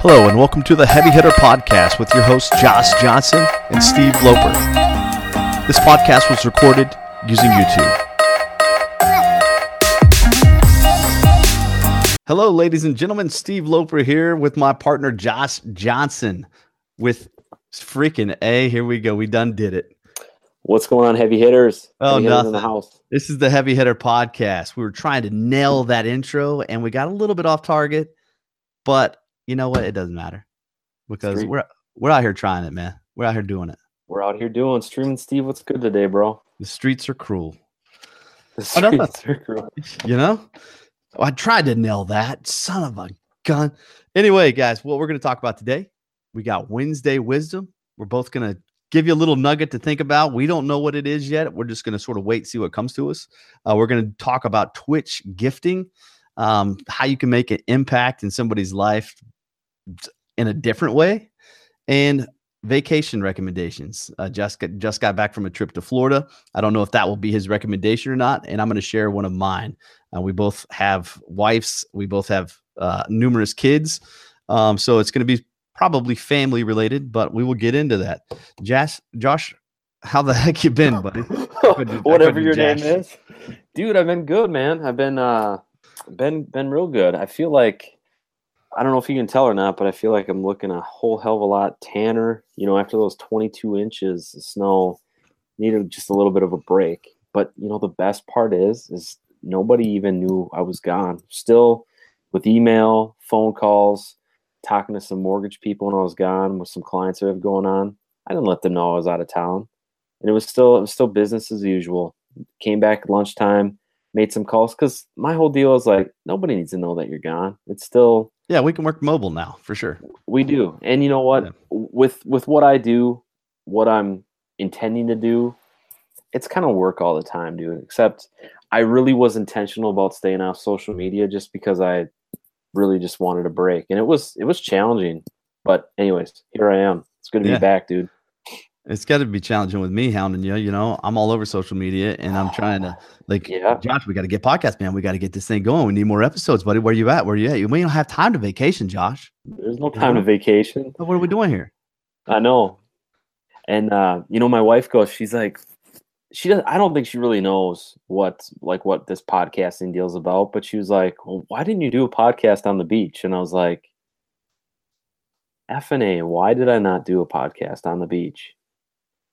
Hello, and welcome to the Heavy Hitter Podcast with your hosts Josh Johnson and Steve Loper. This podcast was recorded using YouTube. Hello, ladies and gentlemen. Steve Loper here with my partner Josh Johnson with freaking A. Here we go. We done did it. What's going on, heavy hitters? Oh, heavy hitters nothing. in the house. This is the Heavy Hitter Podcast. We were trying to nail that intro and we got a little bit off target, but you know what? It doesn't matter because Street. we're we're out here trying it, man. We're out here doing it. We're out here doing streaming. Steve, what's good today, bro? The streets are cruel. The Oh, streets are cruel. You know? Oh, I tried to nail that. Son of a gun. Anyway, guys, what we're going to talk about today, we got Wednesday wisdom. We're both going to give you a little nugget to think about. We don't know what it is yet. We're just going to sort of wait, see what comes to us. Uh, we're going to talk about Twitch gifting, um, how you can make an impact in somebody's life in a different way, and vacation recommendations. Uh, just got, just got back from a trip to Florida. I don't know if that will be his recommendation or not, and I'm going to share one of mine. Uh, we both have wives. We both have uh, numerous kids, um, so it's going to be probably family related. But we will get into that. Josh, Josh, how the heck you been, buddy? Whatever your name is, dude. I've been good, man. I've been uh, been been real good. I feel like I don't know if you can tell or not, but I feel like I'm looking a whole hell of a lot tanner. You know, after those 22 inches of snow, needed just a little bit of a break. But you know, the best part is, is nobody even knew I was gone. Still with email, phone calls, talking to some mortgage people when I was gone with some clients that have going on. I didn't let them know I was out of town, and it was still it was still business as usual. Came back at lunchtime, made some calls because my whole deal is like nobody needs to know that you're gone. It's still Yeah, we can work mobile now for sure. we do. And you know what? Yeah. With with what I do, what I'm intending to do, it's kind of work all the time, dude. Except I really was intentional about staying off social media just because I really just wanted a break. And it was it was challenging. But anyways, here I am. It's good to Yeah. be back, dude. It's got to be challenging with me hounding you. You know, I'm all over social media and I'm trying to like, Yeah. Josh, we got to get podcast, man. We got to get this thing going. We need more episodes, buddy. Where you at? Where you at? We don't have time to vacation, Josh. There's no time to vacation. What are we doing here? I know. And uh, you know, my wife goes, she's like, she does I don't think she really knows what like what this podcasting deal's about, but she was like, Well, why didn't you do a podcast on the beach? And I was like, F and A, why did I not do a podcast on the beach?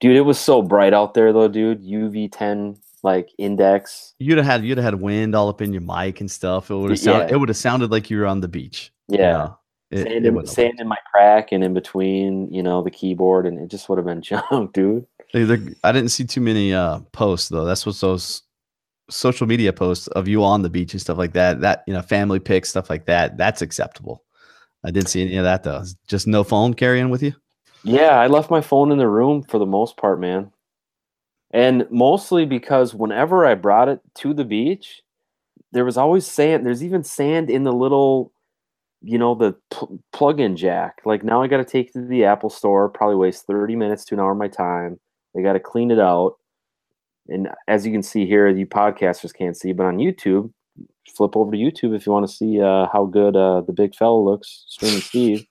Dude, it was so bright out there though, dude. UV ten like index. You'd have had you'd have had wind all up in your mic and stuff. It would have Yeah. sounded it would have sounded like you were on the beach. you Yeah. know? It- sand, it in, sand in my crack and in between, you know, the keyboard, and it just would have been junk, dude. They- I didn't see too many uh, posts though. That's what those social media posts of you on the beach and stuff like that. That you know, family pics, stuff like that. That's acceptable. I didn't see any of that though. Just no phone carrying with you. Yeah, I left my phone in the room for the most part, man. And mostly because whenever I brought it to the beach, there was always sand. There's even sand in the little, you know, the pl- plug-in jack. Like now I got to take to the Apple store, probably waste 30 minutes to an hour of my time. They got to clean it out. And as you can see here, you podcasters can't see, but on YouTube, flip over to YouTube if you want to see uh, how good uh, the big fella looks, streaming Steve.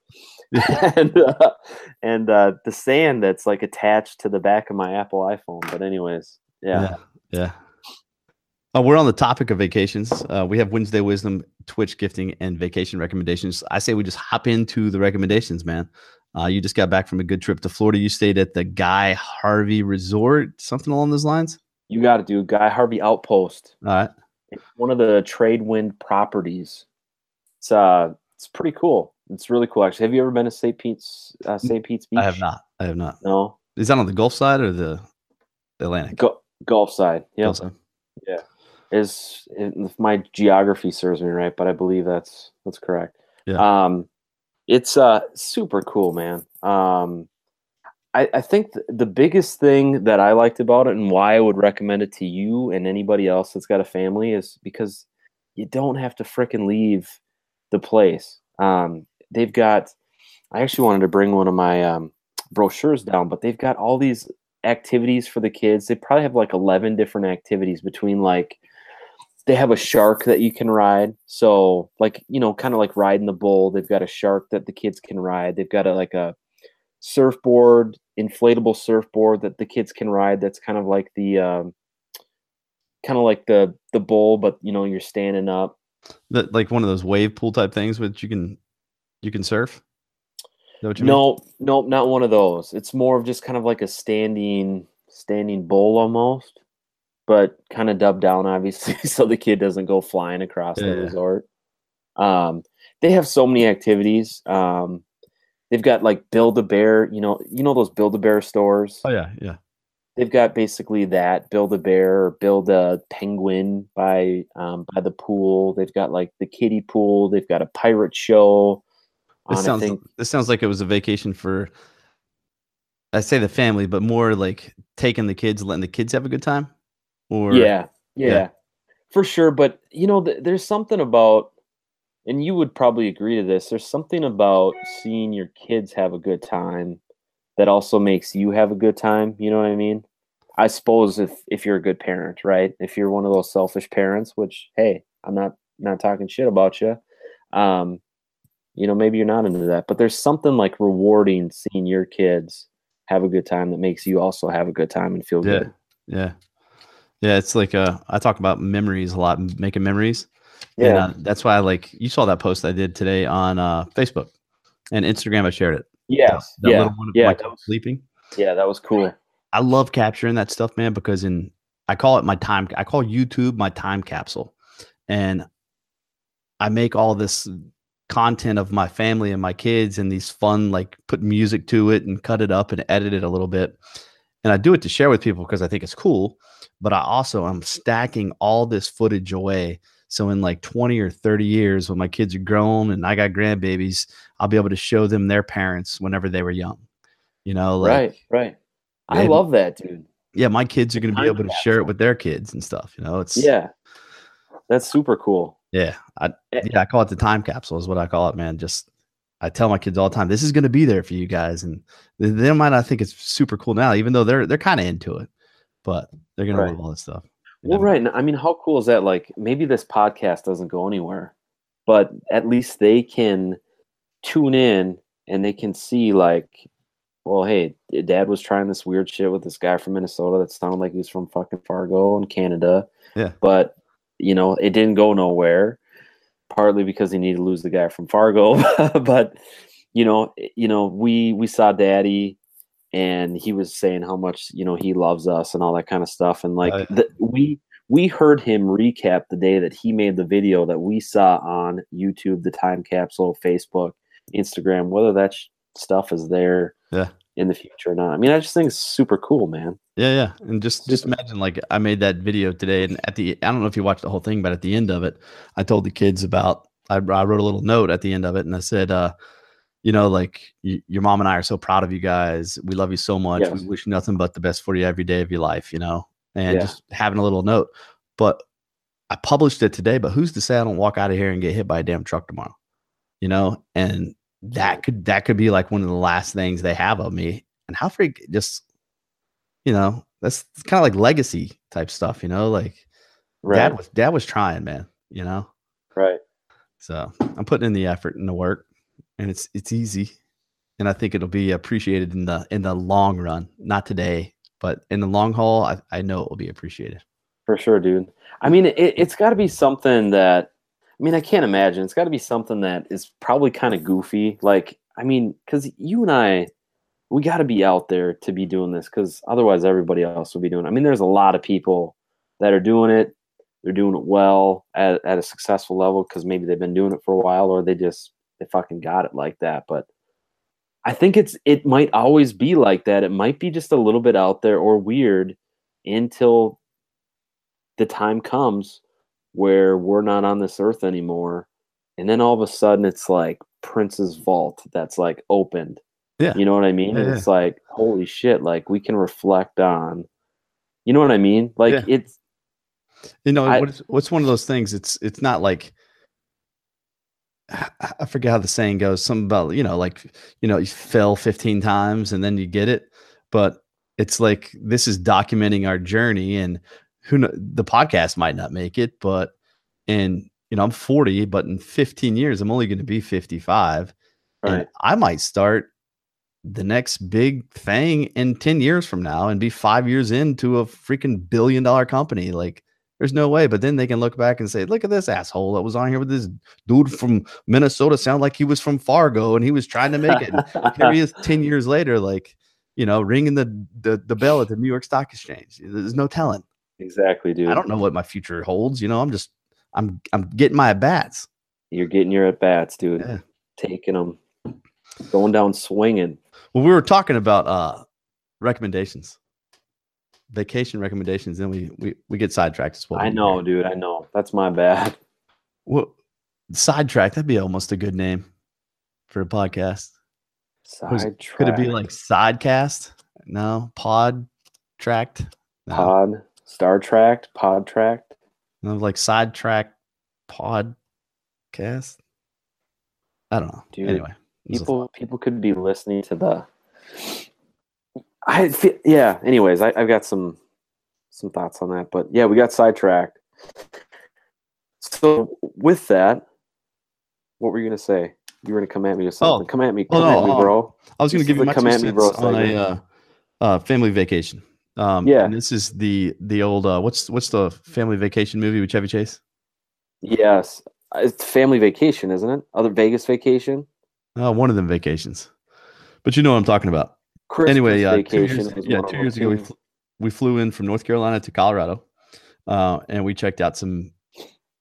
and uh, and uh, the sand that's like attached to the back of my Apple iPhone. But anyways, yeah, Yeah. Yeah. Uh, we're on the topic of vacations. Uh, we have Wednesday wisdom, Twitch gifting, and vacation recommendations. I say we just hop into the recommendations, man. Uh, you just got back from a good trip to Florida. You stayed at the Guy Harvey Resort, something along those lines. you got to do Guy Harvey Outpost. All right. It's one of the trade wind properties. It's uh, it's pretty cool. It's really cool. Actually, have you ever been to St. Pete's uh, St. Pete's Beach? I have not. I have not. No, Is that on the Gulf side or the Atlantic? Go- Gulf side. Yeah, Gulf side. is if my geography serves me right, but I believe that's that's correct. Yeah. Um, it's uh super cool, man. Um, I I think th- the biggest thing that I liked about it and why I would recommend it to you and anybody else that's got a family is because you don't have to frickin' leave the place. Um, they've got. I actually wanted to bring one of my um, brochures down, but they've got all these activities for the kids. They probably have like 11 different activities between like they have a shark that you can ride. So like, you know, kind of like riding the bull. They've got a shark that the kids can ride. They've got a like a surfboard, inflatable surfboard that the kids can ride. That's kind of like the um, kind of like the the bull, but you know, you're standing up. That like one of those wave pool type things which you can you can surf. no, no, not one of those. It's more of just kind of like a standing standing bull almost but kind of dubbed down, obviously, so the kid doesn't go flying across yeah. the resort. Um, they have so many activities. Um, they've got like Build a Bear, you know, you know those Build a Bear stores. Oh yeah, yeah. They've got basically that Build a Bear or Build a Penguin by um, by the pool. They've got like the kiddie pool. They've got a pirate show. This on, sounds this sounds like it was a vacation for I say the family, but more like taking the kids, letting the kids have a good time. Or yeah, yeah, yeah. for sure. But you know, th- there's something about, and you would probably agree to this. There's something about seeing your kids have a good time that also makes you have a good time. You know what I mean? I suppose if if you're a good parent, right? If you're one of those selfish parents, which hey, I'm not not talking shit about you. Um, you know, maybe you're not into that, but there's something like rewarding seeing your kids have a good time that makes you also have a good time and feel yeah. good. Yeah. Yeah, it's like uh, I talk about memories a lot, making memories. Yeah, and, uh, that's why I like you saw that post I did today on uh, Facebook and Instagram. I shared it. Yeah, that yeah, little one of yeah. Was, sleeping. Yeah, that was cool. I love capturing that stuff, man, because in I call it my time. I call YouTube my time capsule, and I make all this content of my family and my kids and these fun like put music to it and cut it up and edit it a little bit and i do it to share with people because i think it's cool but I also I'm stacking all this footage away. So in like 20 or 30 years, when my kids are grown and I got grandbabies, I'll be able to show them their parents whenever they were young. You know, like, right, right. I and, love that, dude. Yeah, my kids are going to be able to share it with their kids and stuff. You know, it's yeah, that's super cool. Yeah, I eh yeah I call it the time capsule is what I call it, man. Just I tell my kids all the time, this is going to be there for you guys, and they, they might not think it's super cool now, even though they're they're kind of into it but they're gonna right. love all this stuff. Well, right. I mean, how cool is that? Like, maybe this podcast doesn't go anywhere, but at least they can tune in and they can see, like, well, hey, dad was trying this weird shit with this guy from Minnesota that sounded like he was from fucking Fargo in Canada. Yeah. But, you know, it didn't go nowhere, partly because he needed to lose the guy from Fargo. but, you know, eh, you know, we we saw daddy and he was saying how much you know he loves us and all that kind of stuff and like right. the, we we heard him recap the day that he made the video that we saw on youtube the time capsule facebook instagram whether that sh- stuff is there yeah in the future or not i mean i just think it's super cool man yeah yeah and just just imagine like i made that video today and at the i don't know if you watched the whole thing but at the end of it i told the kids about i, I wrote a little note at the end of it and i said uh you know, like y- your mom and I are so proud of you guys. We love you so much. Yes. We wish nothing but the best for you every day of your life, you know, and yeah. just having a little note. But I published it today, but who's to say I don't walk out of here and get hit by a damn truck tomorrow? You know, and that could that could be like one of the last things they have of me. And how freak just you know, that's kind of like legacy type stuff, you know, like right. dad was dad was trying, man, you know. Right. So I'm putting in the effort and the work and it's it's easy, and I think it'll be appreciated in the in the long run. Not today, but in the long haul, I, I know it will be appreciated. For sure, dude. I mean, it, it's got to be something that. I mean, I can't imagine. It's got to be something that is probably kind of goofy. Like, I mean, because you and I, we got to be out there to be doing this because otherwise everybody else will be doing it. I mean, there's a lot of people that are doing it. They're doing it well at, at a successful level because maybe they've been doing it for a while or they just they fucking got it like that. But I think it's it might always be like that. It might be just a little bit out there or weird until the time comes where we're not on this earth anymore. And then all of a sudden it's like Prince's vault that's like opened. Yeah. You know what I mean? Yeah, it's like, holy shit, like we can reflect on you know what I mean? Like yeah. it's you know, I, what's what's one of those things? It's it's not like I forget how the saying goes. Something about you know, like you know, you fail fifteen times and then you get it. But it's like this is documenting our journey, and who know, the podcast might not make it, but in you know I'm 40, but in 15 years I'm only going to be 55, Right. and I might start the next big thing in 10 years from now and be five years into a freaking billion dollar company. Like, there's no way. But then they can look back and say, look at this asshole that was on here with this dude from Minnesota, sound like he was from Fargo and he was trying to make it. And here he is 10 years later, like, you know, ringing the, the the bell at the New York Stock Exchange. There's no telling. Exactly, dude. I don't know what my future holds. You know, I'm just I'm I'm getting my at bats. You're getting your at bats, dude. Yeah. Taking them, going down swinging. Well, we were talking about uh recommendations, vacation recommendations, and we we we get sidetracked as well. I know, dude. I know. That's my bad. Well, sidetrack that'd be almost a good name for a podcast. Was- Side Could it be like sidecast? No, pod tracked. No, pod, Star Tracked, Pod Tracked? no, like sidetrack podcast. I don't know. Dude, anyway, it was a People, people could be listening to the. I feel, yeah. Anyways, I, I've got some some thoughts on that, but yeah, we got sidetracked. So with that, what were you gonna say? You were gonna come at me with something. come at me, oh, come no, at me, oh, bro. I was going to This give you my come at me, bro on a uh, uh, family vacation. Um, Yeah. and this is the the old uh, what's what's the family vacation movie with Chevy Chase? Yes, it's family vacation, isn't it? Other Vegas vacation. Uh, one of them vacations, but you know what I'm talking about. Christmas anyway, uh, two years, yeah, two years ago we, fl- we flew in from North Carolina to Colorado, uh, and we checked out some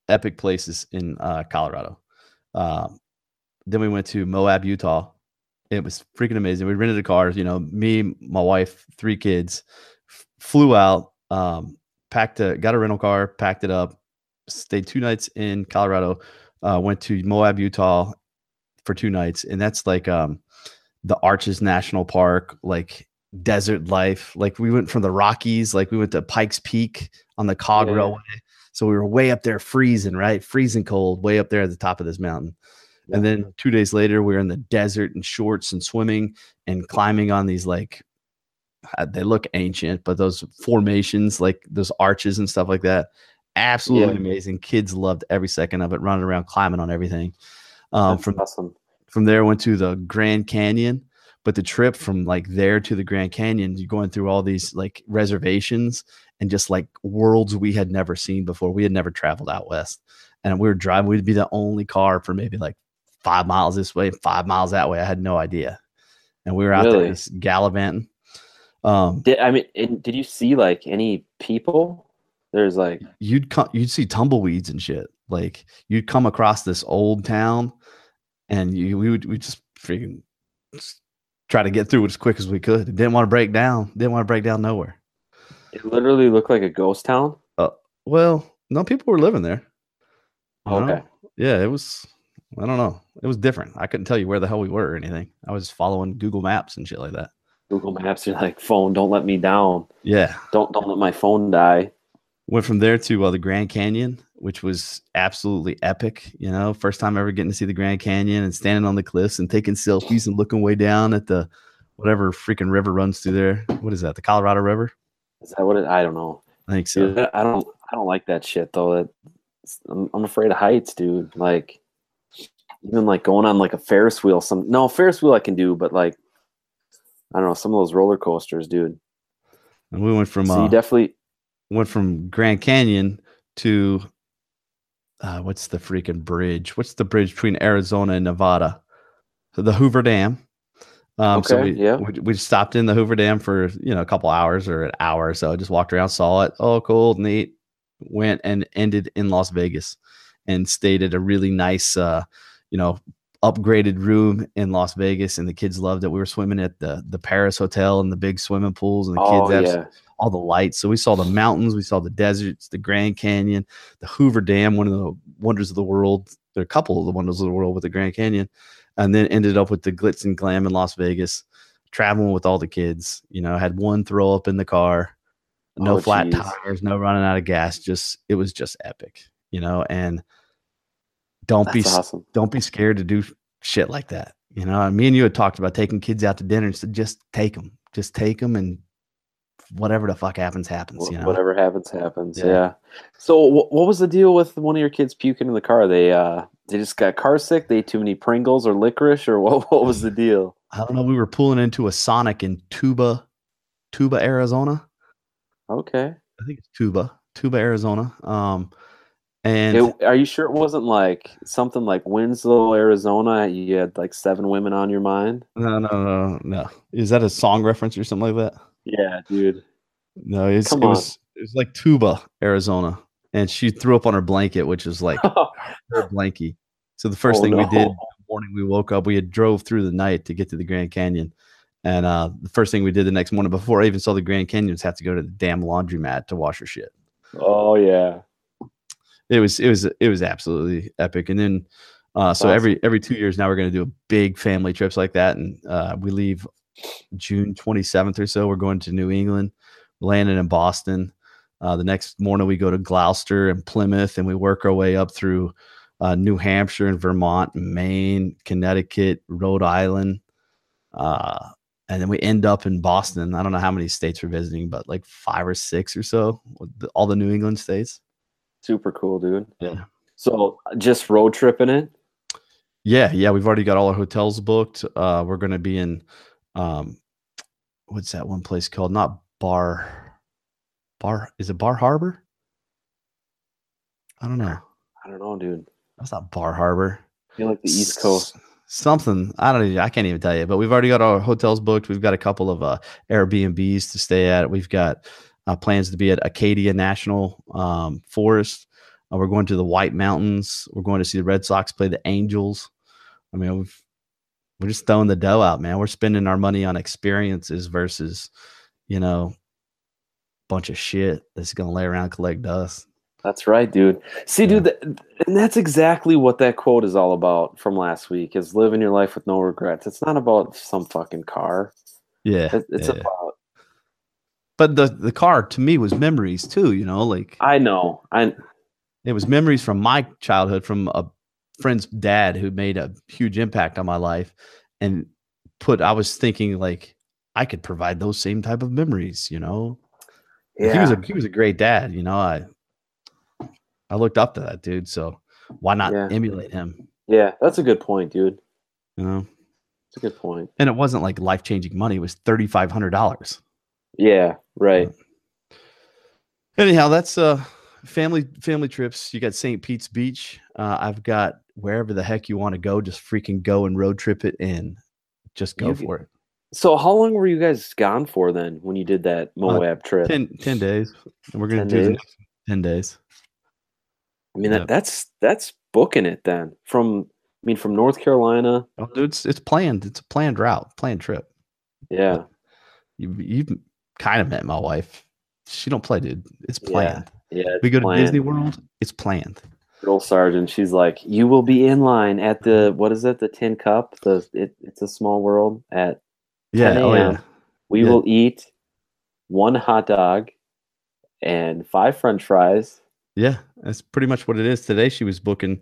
epic places in uh, Colorado. Um, then we went to Moab, Utah. It was freaking amazing. We rented a car. You know, me, my wife, three kids, flew out, um, packed a, got a rental car, packed it up, stayed two nights in Colorado, uh, went to Moab, Utah for two nights, and that's like um, the Arches National Park, like desert life. Like we went from the Rockies, like we went to Pikes Peak on the Cog Yeah. Railway. So we were way up there, freezing, right? Freezing cold, way up there at the top of this mountain. And then two days later, we were in the desert in shorts and swimming and climbing on these like they look ancient, but those formations, like those arches and stuff like that, absolutely Yeah. amazing. Kids loved every second of it, running around climbing on everything. Um, from awesome. from there went to the grand canyon but the trip from like there to the grand canyon you're going through all these like reservations and just like worlds we had never seen before we had never traveled out west and we were driving we'd be the only car for maybe like five miles this way five miles that way i had no idea and we were out there just gallivanting um Did I mean? and did you see like any people? There's like you'd come you'd see tumbleweeds and shit like you'd come across this old town and you we would we just freaking just try to get through it as quick as we could didn't want to break down didn't want to break down nowhere it literally looked like a ghost town. Uh, well no people were living there? Okay. yeah it was i don't know it was different i couldn't tell you where the hell we were or anything i was following google maps and shit like that Google Maps, you're like, phone, don't let me down. yeah Don't don't let my phone die. went from there to uh, the Grand Canyon, which was absolutely epic. You know, first time ever getting to see the Grand Canyon and standing on the cliffs and taking selfies and looking way down at the whatever freaking river runs through there. What is that? The Colorado River? Is that what it? I don't know. I think so. Dude, I don't. I don't like that shit though. That I'm, I'm afraid of heights, dude. Like even like going on like a Ferris wheel. Some no Ferris wheel I can do, but like I don't know some of those roller coasters, dude. And we went from so uh, you definitely went from Grand Canyon to uh, what's the freaking bridge? What's the bridge between Arizona and Nevada? The Hoover Dam. Um, so Okay, we, yeah. we we stopped in the Hoover Dam for you know a couple hours or an hour or so. Just walked around, saw it. Oh, cool, neat. Went and ended in Las Vegas, and stayed at a really nice, uh, you know, upgraded room in Las Vegas. And the kids loved it. We were swimming at the the Paris Hotel and the big swimming pools, and the oh kids yeah. all the lights. So we saw the mountains, we saw the deserts, the Grand Canyon, the Hoover Dam, one of the wonders of the world. There are a couple of the wonders of the world with the Grand Canyon, and then ended up with the glitz and glam in Las Vegas, traveling with all the kids. You know, had one throw up in the car, no Oh, flat geez. tires, no running out of gas. Just it was just epic, you know. And don't be awesome. don't be scared to do shit like that. You know, me and you had talked about taking kids out to dinner and said, just take them, just take them and whatever the fuck happens, happens. You know, Whatever happens, happens. Yeah. Yeah. So, wh- what was the deal with one of your kids puking in the car? They uh, they just got car sick. They ate too many Pringles or licorice, or what? What was the deal? I don't know. We were pulling into a Sonic in Tuba, Tuba, Arizona. Okay. I think it's Tuba, Tuba, Arizona. Um, and It- are you sure it wasn't like something like Winslow, Arizona? You had like seven women on your mind. no, no, no, no. Is that a song reference or something like that? Yeah, dude. No, it's, it was it was like Tuba, Arizona, and she threw up on her blanket, which is like her blankie. So the first Oh, thing we did the morning we woke up, we had drove through the night to get to the Grand Canyon. And uh, the first thing we did the next morning before I even saw the Grand Canyon was have to go to the damn laundromat to wash her shit. oh yeah. It was it was it was absolutely epic. And then uh, so Awesome. every every two years now we're gonna do a big family trips like that. And uh, we leave June 27th or so. We're going to New England, landing in Boston. Uh, the next morning we go to Gloucester and Plymouth, and we work our way up through uh, New Hampshire and Vermont, Maine, Connecticut, Rhode Island, uh, and then we end up in Boston. I don't know how many states we're visiting, but like five or six or so, all the New England states. Super cool, dude. Yeah. So just road tripping it. Yeah, yeah, we've already got all our hotels booked. Uh, we're going to be in, um, what's that one place called? Not Bar, Bar. Is it Bar Harbor? I don't know. I don't know, dude. That's not Bar Harbor. I feel like the East Coast. S- Something I don't. even- I can't even tell you. But we've already got our hotels booked. We've got a couple of uh, Airbnbs to stay at. We've got uh, plans to be at Acadia National um, Forest. Uh, we're going to the White Mountains. We're going to see the Red Sox play the Angels. I mean, we've, we're just throwing the dough out, man. We're spending our money on experiences versus, you know, bunch of shit that's gonna lay around and collect dust. That's right, dude. See, dude, th- and that's exactly what that quote is all about from last week: is living your life with no regrets. It's not about some fucking car. Yeah, It- It's yeah. about. But the the car to me was memories too. You know, like I know. I it was memories from my childhood from a friend's dad who made a huge impact on my life and put i was thinking like i could provide those same type of memories you know yeah. he was a he was a great dad you know i i looked up to that dude so why not Yeah. emulate him yeah, that's a good point, dude. you know It's a good point. and it wasn't like life-changing money it was $3500 Yeah, right. anyhow that's uh family family trips. You got st pete's beach. Uh i've got wherever the heck you want to go just freaking go and road trip it and just go You- for it. So, how long were you guys gone for then when you did that Moab trip? 10, 10 days. And we're gonna 10 do days? 10 days. I mean, that, that's that's booking it then. From I mean, from North Carolina. oh, dude, it's, it's planned. It's a planned route planned trip. Yeah, you you kind of met my wife she don't play dude it's planned yeah. it's we go to disney world it's planned Drill sergeant. She's like, you will be in line at the what is it? The Tin Cup. The it, it's a small world at yeah 10 oh yeah a.m. We Yeah. will eat one hot dog and five French fries. Yeah, that's pretty much what it is. Today she was booking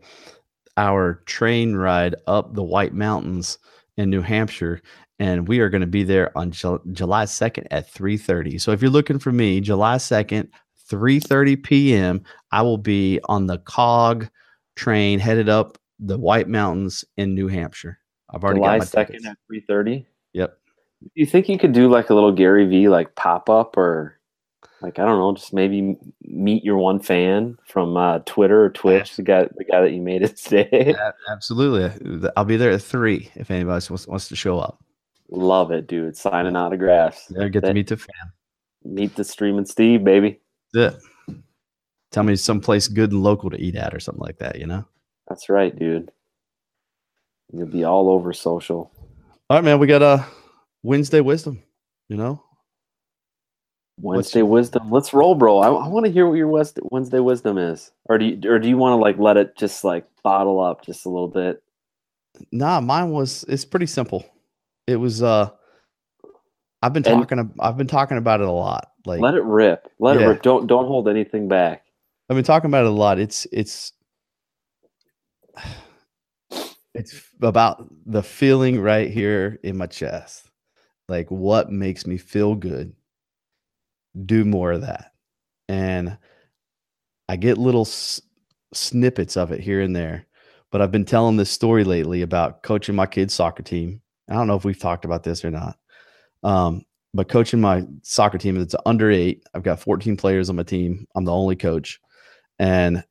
our train ride up the White Mountains in New Hampshire, and we are going to be there on Jul- July 2nd at 3:30. So if you're looking for me, July 2nd, 3:30 p.m., I will be on the cog train headed up the White Mountains in New Hampshire. I've already July got my second tickets. at three thirty. Yep. Do you think you could do like a little Gary V like pop up or like I don't know, just maybe meet your one fan from uh, Twitter or Twitch, the guy the guy that you made it today. A- Absolutely. I'll be there at 3 if anybody wants, wants to show up. Love it, dude. Signing autographs. There get to meet the fan. Meet the streaming Steve, baby. That's it. Tell me someplace good and local to eat at or something like that, you know? That's right, dude. You'll be all over social. All right, man. We got uh Wednesday wisdom, you know? Wednesday wisdom. Let's roll, bro. I, I want to hear what your West, Wednesday wisdom is, or do you, or do you want to like let it just like bottle up just a little bit? Nah, mine was it's pretty simple. It was uh I've been talking ab- I've been talking about it a lot. Like Let it rip. Let Yeah. it rip. Don't don't hold anything back. I've been talking about it a lot. It's it's it's about the feeling right here in my chest. Like what makes me feel good. do more of that. And I get little s- snippets of it here and there. But I've been telling this story lately about coaching my kids' soccer team. I don't know if we've talked about this or not. Um, but coaching my soccer team, it's under eight. I've got 14 players on my team. I'm the only coach. And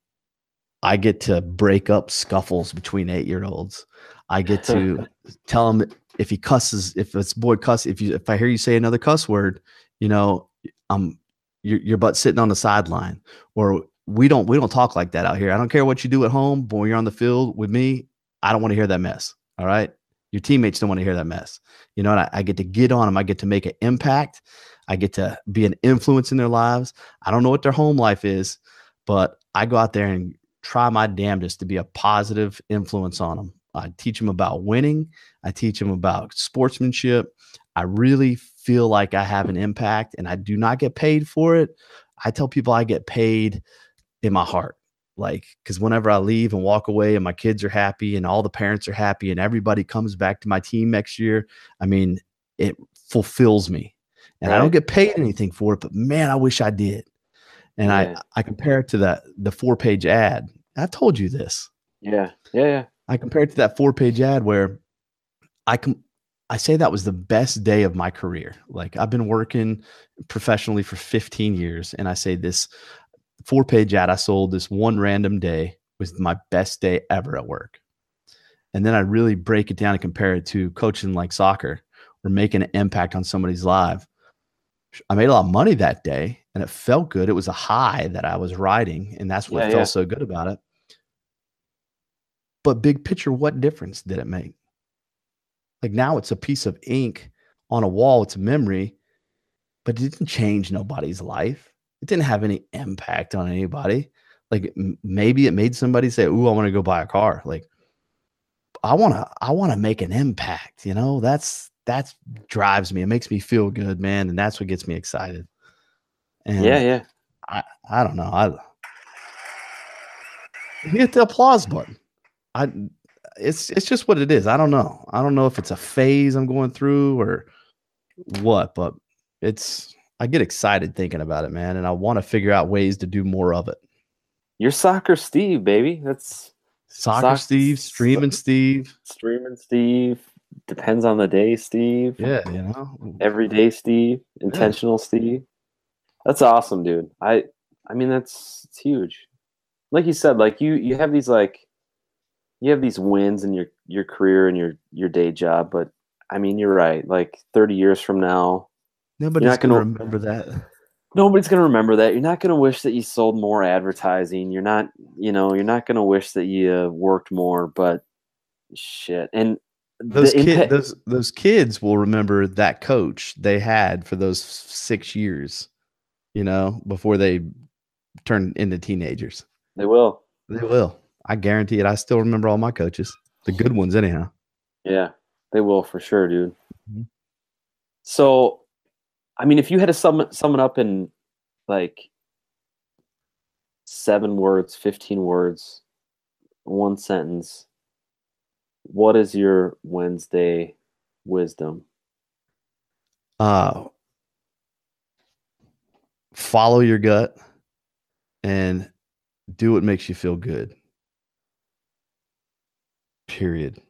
I get to break up scuffles between eight year olds. I get to tell him if he cusses, if it's boy cuss, if you if I hear you say another cuss word, you know, I'm your your butt sitting on the sideline. Or we don't we don't talk like that out here. I don't care what you do at home, but when you're on the field with me, I don't want to hear that mess. All right. Your teammates don't want to hear that mess. You know, and I, I get to get on them. I get to make an impact. I get to be an influence in their lives. I don't know what their home life is, but I go out there and try my damnedest to be a positive influence on them. I teach them about winning. I teach them about sportsmanship. I really feel like I have an impact and I do not get paid for it. I tell people I get paid in my heart. Like, because whenever I leave and walk away and my kids are happy and all the parents are happy and everybody comes back to my team next year, I mean, it fulfills me. And right. I don't get paid anything for it, but man, I wish I did. And yeah. I, I compare it to that the four page ad. I've told you this. Yeah. Yeah. Yeah. I compare it to that four page ad where I can I say that was the best day of my career. Like I've been working professionally for 15 years, and I say this four page ad I sold this one random day was my best day ever at work. And then I really break it down and compare it to coaching like soccer or making an impact on somebody's life. I made a lot of money that day and it felt good. It was a high that I was riding, and that's what yeah, felt yeah. so good about it. But big picture, what difference did it make? Like now it's a piece of ink on a wall, it's a memory, but it didn't change nobody's life. It didn't have any impact on anybody. Like m- maybe it made somebody say, "Ooh, I want to go buy a car." Like I want to I want to make an impact, you know? That's that's drives me. It makes me feel good, man, and that's what gets me excited. And yeah, yeah. I I don't know. I hit the applause button. I it's it's just what it is. I don't know. I don't know if it's a phase I'm going through or what, but it's I get excited thinking about it, man, and I want to figure out ways to do more of it. You're soccer Steve, baby. That's soccer Steve, streaming Steve. Streaming Steve. Depends on the day, Steve. Yeah, you know. Every day, Steve. Intentional yeah. Steve. That's awesome, dude. I I mean that's it's huge. Like you said, like you you have these like you have these wins in your your career and your your day job, but I mean, you're right. Like 30 years from now, nobody's going to remember that. Nobody's going to remember that. You're not going to wish that you sold more advertising. You're not, you know, you're not going to wish that you uh, worked more. But shit, and those kids, those those kids will remember that coach they had for those six years. You know, before they turned into teenagers. They will. They will. I guarantee it. I still remember all my coaches, the good ones, anyhow. Yeah, they will for sure, dude. Mm-hmm. So, I mean, if you had to sum sum it up in like seven words, fifteen words, one sentence, what is your Wednesday wisdom? Uh follow your gut and do what makes you feel good. Period.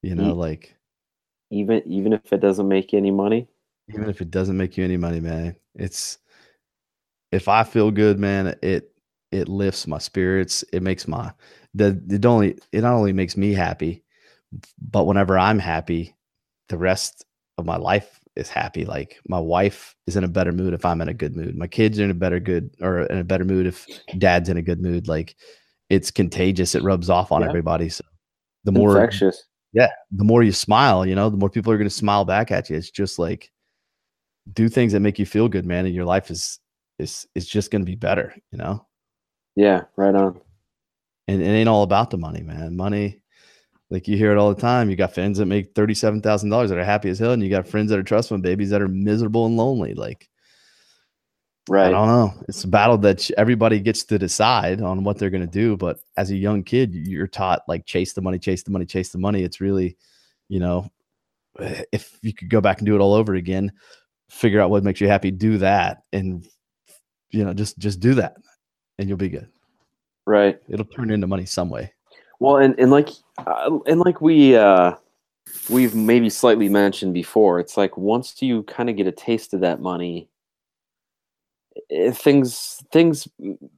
You know like even even if it doesn't make any money even if it doesn't make you any money man it's if i feel good man it it lifts my spirits it makes my the it only it not only makes me happy but whenever i'm happy the rest of my life is happy like my wife is in a better mood if i'm in a good mood my kids are in a better good or in a better mood if dad's in a good mood like it's contagious it rubs off on yeah. everybody so the more infectious. Yeah, the more you smile, you know, the more people are going to smile back at you. It's just like do things that make you feel good, man, and your life is is is just going to be better, you know. Yeah, right on. And it ain't all about the money, man. Money, like you hear it all the time. You got friends that make thirty seven thousand dollars that are happy as hell, and you got friends that are trust fund babies that are miserable and lonely. Like Right. I don't know. It's a battle that everybody gets to decide on what they're going to do. But as a young kid, you're taught like chase the money, chase the money, chase the money. It's really, you know, eh, if you could go back and do it all over again, figure out what makes you happy, do that, and you know, just just do that, and you'll be good. Right. It'll turn into money some way. Well, and and like uh, and like we uh we've maybe slightly mentioned before, it's like once you kind of get a taste of that money, eh, things things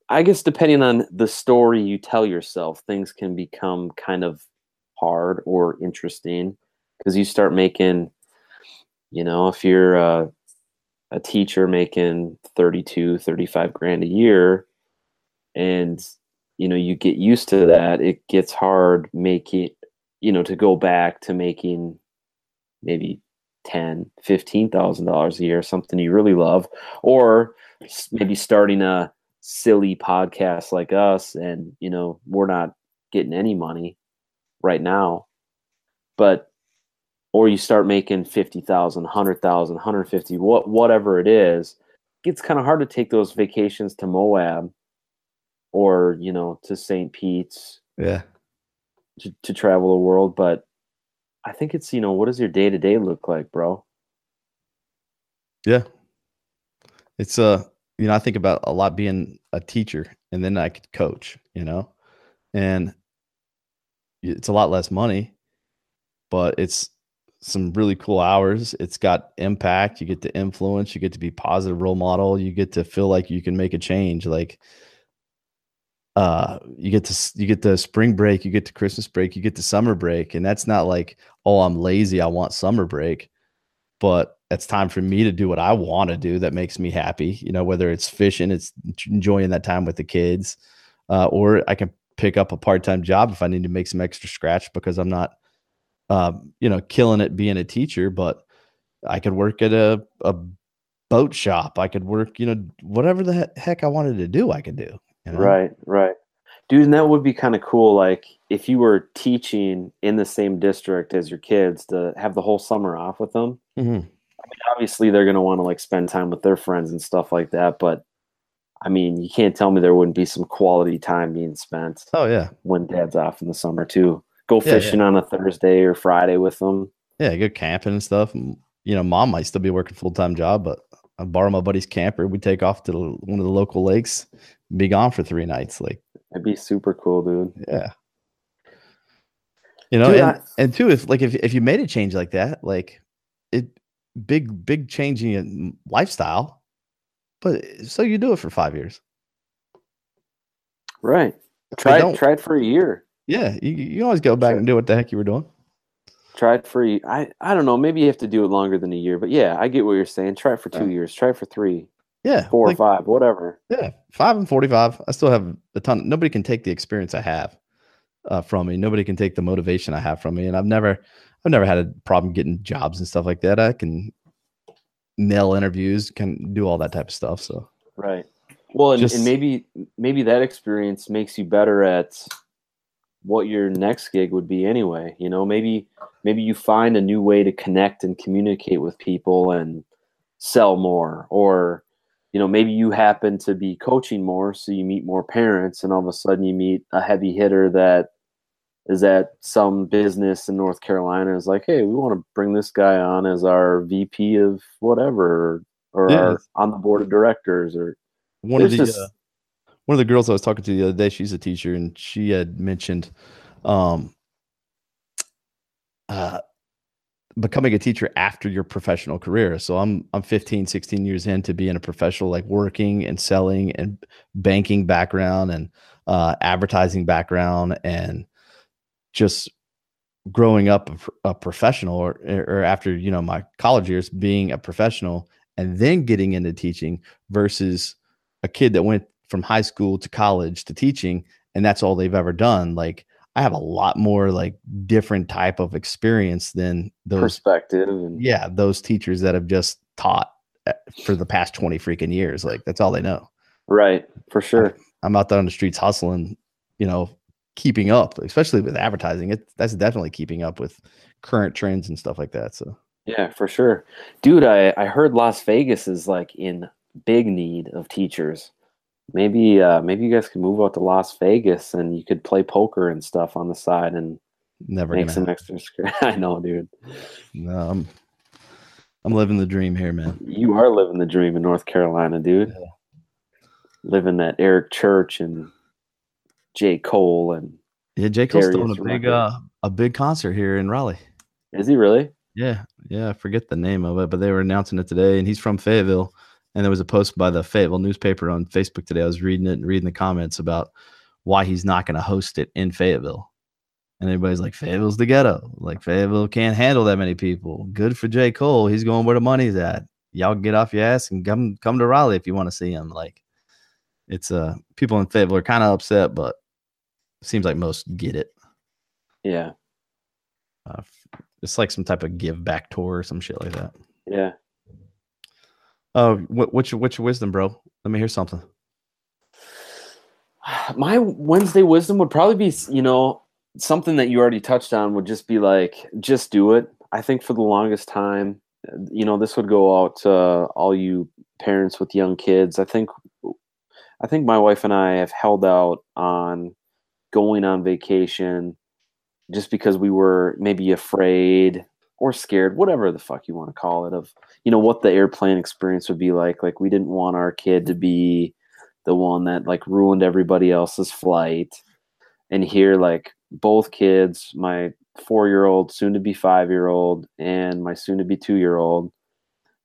I guess depending on the story you tell yourself, things can become kind of hard or interesting because you start making you know, if you're uh, a teacher making 32, 35 grand a year. And you know you get used to that it gets hard making you know to go back to making maybe 10 15000 dollars a year something you really love or maybe starting a silly podcast like us and you know we're not getting any money right now. But or you start making 50,000 100,000 150 what whatever it is it gets kind of hard to take those vacations to Moab or you know to St. Pete's Yeah. to, to travel the world but I think it's you know what does your day to day look like bro Yeah. It's uh, you know, I think about a lot being a teacher and then I could coach, you know, and it's a lot less money, but it's some really cool hours. It's got impact. You get to influence. You get to be positive role model. You get to feel like you can make a change. Like, uh, you get to you get the spring break. You get to Christmas break. You get to summer break, and that's not like, oh, I'm lazy. I want summer break, but it's time for me to do what I want to do that makes me happy. You know, whether it's fishing, it's enjoying that time with the kids, uh, or I can pick up a part time job if I need to make some extra scratch because I'm not um, you know, killing it being a teacher, but I could work at a, a boat shop. I could work, you know, whatever the heck I wanted to do, I could do. You know? right right dude and that would be kind of cool like if you were teaching in the same district as your kids to have the whole summer off with them Mhm. obviously they're going to want to like spend time with their friends and stuff like that but i mean you can't tell me there wouldn't be some quality time being spent Oh yeah, when dad's off in the summer too go Yeah, yeah. fishing on a thursday or friday with them yeah, go camping and stuff. And, you know, mom might still be working full time job, but I borrow my buddy's camper. We take off to one of the local lakes, be gone for three nights. Like, it'd be super cool dude yeah. You know, Dude, and, I- and two, if like if if you made a change like that, like it big big change in your lifestyle, but so you do it for five years. right If they try try it for a year Yeah, you, you can always go back Sure. and do what the heck you were doing. try it for I I don't know maybe you have to do it longer than a year but yeah i get what you're saying try it for two Yeah. years try it for three Yeah, four like, or five whatever Yeah, five and forty-five. I still have a ton. Nobody can take the experience I have uh, from me. Nobody can take the motivation I have from me, and I've never, I've never had a problem getting jobs and stuff like that. I can nail interviews, can do all that type of stuff. So Right. Well, and, Just- and maybe maybe that experience makes you better at what your next gig would be anyway. You know, maybe maybe you find a new way to connect and communicate with people and sell more, or you know, maybe you happen to be coaching more, so you meet more parents, and all of a sudden you meet a heavy hitter that is at some business in North Carolina is like, hey, we want to bring this guy on as our VP of whatever, or our, on the board of directors, or one of the just- uh, one of the girls I was talking to the other day, she's a teacher, and she had mentioned um, uh, becoming a teacher after your professional career. So I'm I'm 15, 16 years into being a professional, like working and selling and banking background and uh, advertising background and just growing up a, a professional or, or after you know my college years being a professional and then getting into teaching versus a kid that went from high school to college to teaching and that's all they've ever done like i have a lot more like different type of experience than those perspective yeah those teachers that have just taught uh, for the past 20 freaking years like that's all they know. Right for sure. I'm out there on the streets hustling you know keeping up especially with advertising it that's definitely keeping up with current trends and stuff like that so. Yeah for sure. Dude i i heard las vegas is like in big need of teachers maybe uh maybe you guys could move out to las vegas and you could play poker and stuff on the side and never make some happen. extra i know dude No, I'm, I'm living the dream here, man. You are living the dream in North Carolina, dude. Yeah. Living that Eric Church and J. Cole and Yeah, J. Cole's throwing a big uh a big concert here in Raleigh. is he really? Yeah, yeah, I forget the name of it, but they were announcing it today, and he's from Fayetteville. And there was a post by the Fayetteville newspaper on Facebook today. I was reading it and reading the comments about why he's not going to host it in Fayetteville. And everybody's like, Fayetteville's the ghetto. Like Fayetteville can't handle that many people. Good for J. Cole. He's going where the money's at. Y'all get off your ass and come come to Raleigh if you want to see him. Like it's uh people in Fayetteville are kind of upset, but seems like most get it. Yeah. Uh, it's like some type of give back tour or some shit like that. Yeah. Oh, what, what's your what's your wisdom, bro? Let me hear something. My Wednesday wisdom would probably be, you know, something that you already touched on would just be like, just do it. I think for the longest time, uh, you know, this would go out to all you parents with young kids. I think, I think my wife and I have held out on going on vacation just because we were maybe afraid or scared, whatever the fuck you want to call it, of, you know, what the airplane experience would be like. Like, we didn't want our kid to be the one that like ruined everybody else's flight. And here, like both kids, my four year old, soon to be five year old, and my soon to be two year old,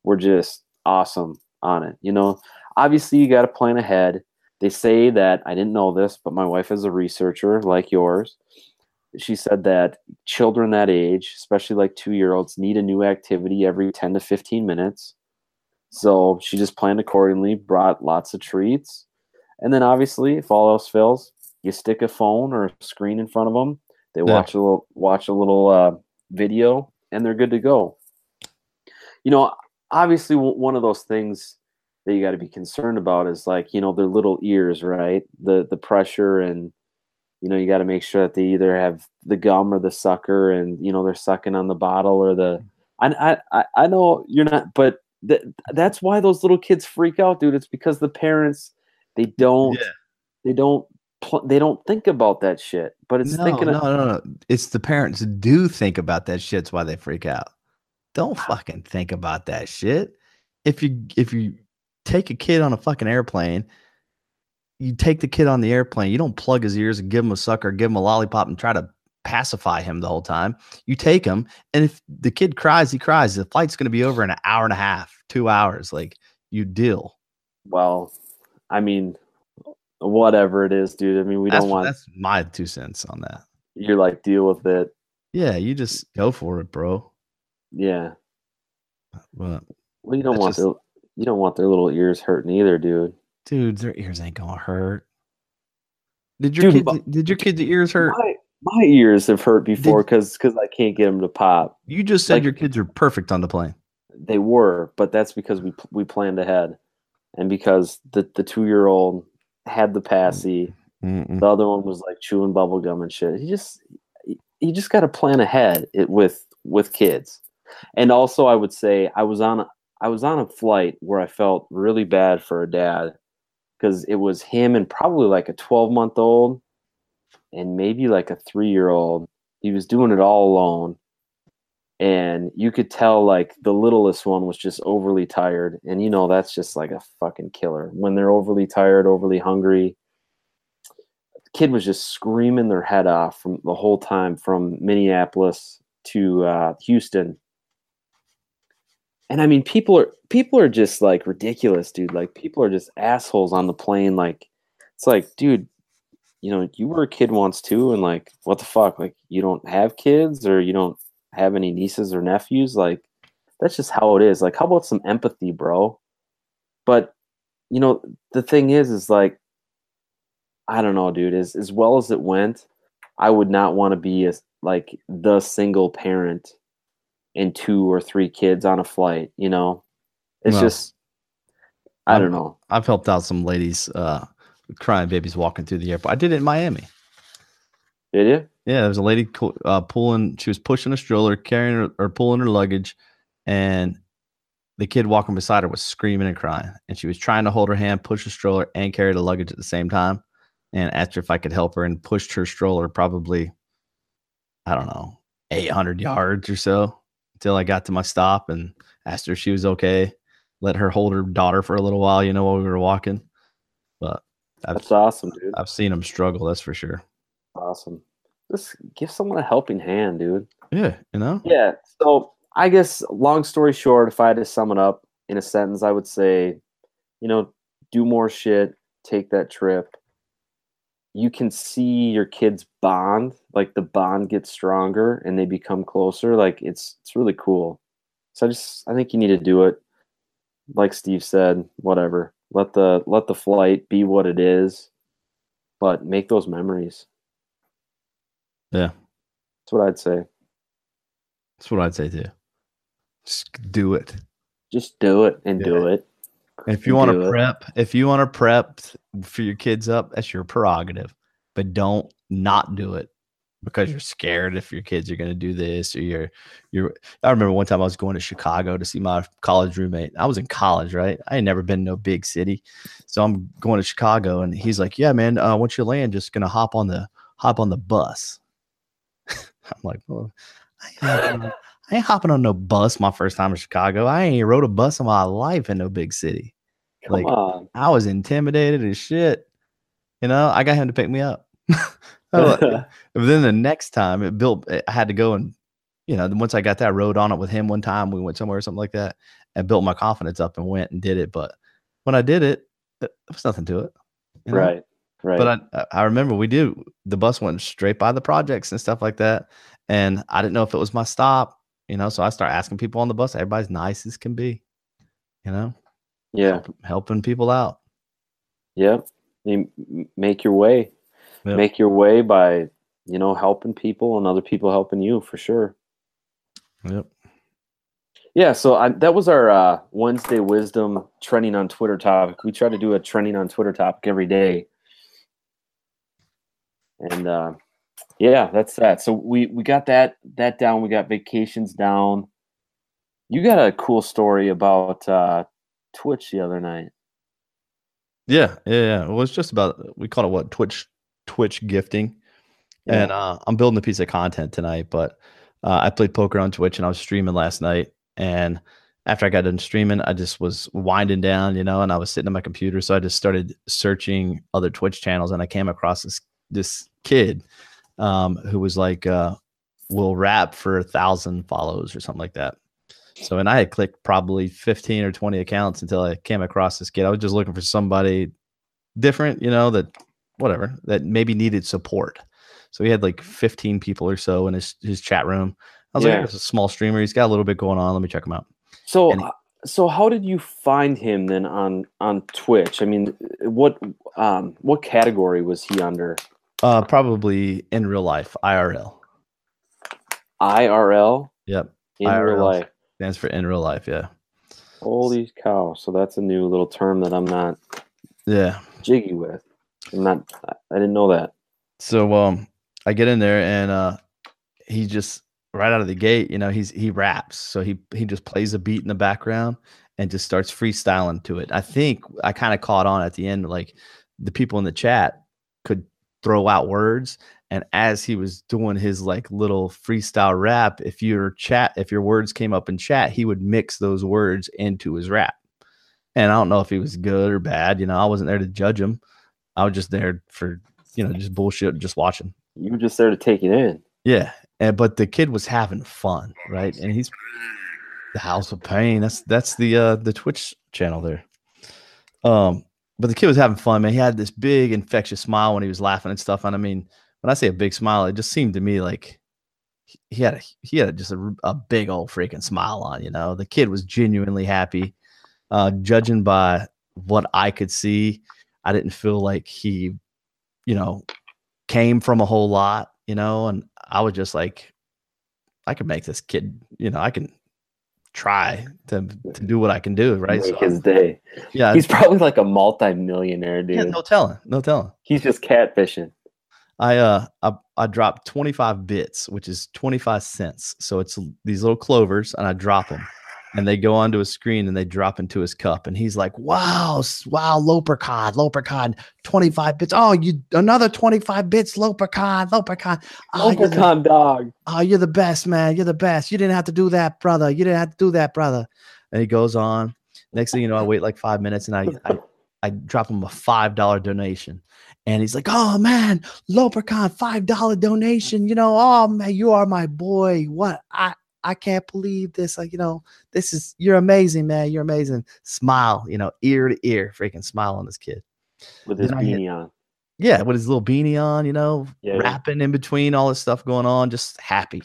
were just awesome on it. You know, obviously, you got to plan ahead. They say that I didn't know this, but my wife is a researcher like yours. She said that children that age, especially like two year olds, need a new activity every 10 to 15 minutes. So she just planned accordingly, brought lots of treats. And then obviously, if all else fails, you stick a phone or a screen in front of them. They Yeah. watch a little watch a little uh, video, and they're good to go. You know, obviously, w- one of those things that you got to be concerned about is like you know their little ears, right? The the pressure and you know you got to make sure that they either have the gum or the sucker, and you know they're sucking on the bottle or the. I I I- know you're not, but th- that's why those little kids freak out, dude. It's because the parents they don't Yeah. they don't pl- they don't think about that shit. But it's No, thinking no, of, no, no. It's the parents do think about that shit's why they freak out. Don't fucking think about that shit. If you if you take a kid on a fucking airplane, you take the kid on the airplane, you don't plug his ears and give him a sucker, give him a lollipop and try to pacify him the whole time. You take him, and if the kid cries, he cries. The flight's gonna be over in an hour and a half, two hours. Like you deal. well, I mean, whatever it is, dude. I mean, we That's, don't want that's my two cents on that. you're like deal with it. Yeah, you just go for it, bro. Yeah. But Well, you don't want just- their you don't want their little ears hurting either, dude. Dude, their ears ain't gonna hurt. Did your Dude, kids, did your kids' ears hurt? My, my ears have hurt before because because I can't get them to pop. You just said like- your kids are perfect on the plane. They were, but that's because we we planned ahead, and because the the two year old had the passy, Mm-mm. the other one was like chewing bubble gum and shit. You just you just got to plan ahead it, with with kids. And also, I would say I was on a, I was on a flight where I felt really bad for a dad because it was him and probably like a 12 month old and maybe like a three year old. He was doing it all alone. And you could tell like the littlest one was just overly tired. And you know, that's just like a fucking killer. When they're overly tired, overly hungry, kid was just screaming their head off from the whole time from Minneapolis to uh, Houston. And I mean, people are people are just like ridiculous, dude. Like people are just assholes on the plane. Like it's like, dude, you know, you were a kid once too, and like, what the fuck? Like, you don't have kids or you don't have any nieces or nephews. Like, that's just how it is. Like, how about some empathy, bro? But you know, the thing is, is like, I don't know, dude. As as well as it went, I would not want to be as like the single parent and two or three kids on a flight. You know, it's No. just I don't know. I've helped out some ladies, uh, crying babies walking through the airport. I did it in Miami. Did you? Yeah, there was a lady uh, pulling. She was pushing a stroller, carrying her or pulling her luggage, and the kid walking beside her was screaming and crying. And she was trying to hold her hand, push the stroller, and carry the luggage at the same time. And asked her if I could help her, and pushed her stroller probably, I don't know, eight hundred yards or so. Until I got to my stop and asked her if she was okay. Let her hold her daughter for a little while, you know, while we were walking. But I've, That's awesome, dude. I've seen them struggle. That's for sure. Awesome. Just give someone a helping hand, dude. Yeah, you know. Yeah. So I guess, long story short, if I had to sum it up in a sentence, I would say, you know, do more shit, take that trip. You can see your kids bond, like the bond gets stronger and they become closer. Like it's it's really cool. So I just I think you need to do it. Like Steve said, whatever. Let the let the flight be what it is, but make those memories. Yeah. That's what I'd say. That's what I'd say too. Just do it. Just do it and do it. If you want to prep, if you want to prep for your kids up, that's your prerogative. But don't not do it because you're scared if your kids are going to do this or you're you're I remember one time I was going to Chicago to see my college roommate. I was in college, right? I had never been to no big city. So I'm going to Chicago and he's like, "Yeah, man, uh, once you land, just going to hop on the hop on the bus." I'm like, "Well, I on- I ain't hopping on no bus my first time in Chicago. I ain't rode a bus in my life in no big city. Come Like, on. I was intimidated as shit. You know, I got him to pick me up. Like- uh, but then the next time it built, eh, I had to go and, you know, once I got that, I rode on it with him one time. We went somewhere or something like that and built my confidence up and went and did it. But when I did it, eh, there was nothing to it. you know? right. Right. But I, I remember we did, the bus went straight by the projects and stuff like that. And I didn't know if it was my stop, you know, so I start asking people on the bus. Everybody's nice as can be, you know, yeah. helping people out. Yep. You make your way. Yep. Make your way by, you know, helping people and other people helping you for sure. Yep. Yeah, so I, that was our uh, Wednesday wisdom trending on Twitter topic. We try to do a trending on Twitter topic every day, and uh, yeah, that's that. So we we got that that down. We got vacations down. You got a cool story about uh, Twitch the other night. Yeah, yeah, yeah. Well, it's just about we call it what Twitch Twitch gifting, and uh, I'm building a piece of content tonight. But uh, I played poker on Twitch and I was streaming last night. And after I got done streaming, I just was winding down, you know, and I was sitting on my computer, so I just started searching other Twitch channels, and I came across this this kid um, who was like, uh, "Will rap for a thousand follows or something like that." So, and I had clicked probably 15 or 20 accounts until I came across this kid. I was just looking for somebody different, you know, that whatever, that maybe needed support. So he had like 15 people or so in his, his chat room. I was Yeah. like, "There's a small streamer. He's got a little bit going on. Let me check him out. So, uh, so how did you find him then on on Twitch? I mean, what um what category was he under? Uh, probably in real life, IRL. IRL Yep. in real life. Stands for in real life. Yeah. Holy cow! So that's a new little term that I'm not Yeah. jiggy with. I'm not. I didn't know that. So um I get in there and uh he just right out of the gate, you know, he's he raps. So he he just plays a beat in the background and just starts freestyling to it. I think I kind of caught on at the end like the people in the chat could throw out words and as he was doing his like little freestyle rap, if your chat if your words came up in chat, he would mix those words into his rap. And I don't know if he was good or bad, you know, I wasn't there to judge him. I was just there for, you know, just bullshit, just watching. You were just there to take it in. Yeah, and but the kid was having fun, right? And he's the House of Pain. That's that's the uh the Twitch channel there. Um, but the kid was having fun, man. He had this big infectious smile when he was laughing and stuff. And I mean, when I say a big smile, it just seemed to me like he- had a he had just a, a big old freaking smile on. You know, the kid was genuinely happy. Uh, judging by what I could see, I didn't feel like he, you know, came from a whole lot, you know, and I was just like, I could make this kid, you know, I can try to to do what I can do, right? Make So, his day. yeah, He's probably like a multi-millionaire dude. yeah, no telling, no telling. He's just catfishing. I uh I, I dropped 25 bits, which is 25 cents. So it's these little clovers, and I drop them. And they go onto a screen and they drop into his cup and he's like wow wow lopercon lopercon 25 bits. Oh you another 25 bits lopercon lopercon oh, ah, you're the- dog. oh you're the best man. You're the best. You didn't have to do that brother. You didn't have to do that brother. And he goes on. Next thing you know i wait like five minutes and i i, I drop him a five dollar donation. And he's like oh man lopercon five dollar donation. You know oh man you are my boy. What i I can't believe this. Like, you know, this is you're amazing, man. You're amazing. Smile, you know, ear to ear, freaking smile on this kid. with his beanie on. Yeah, with his little beanie on, you know, Yeah. rapping in between all this stuff going on, just happy,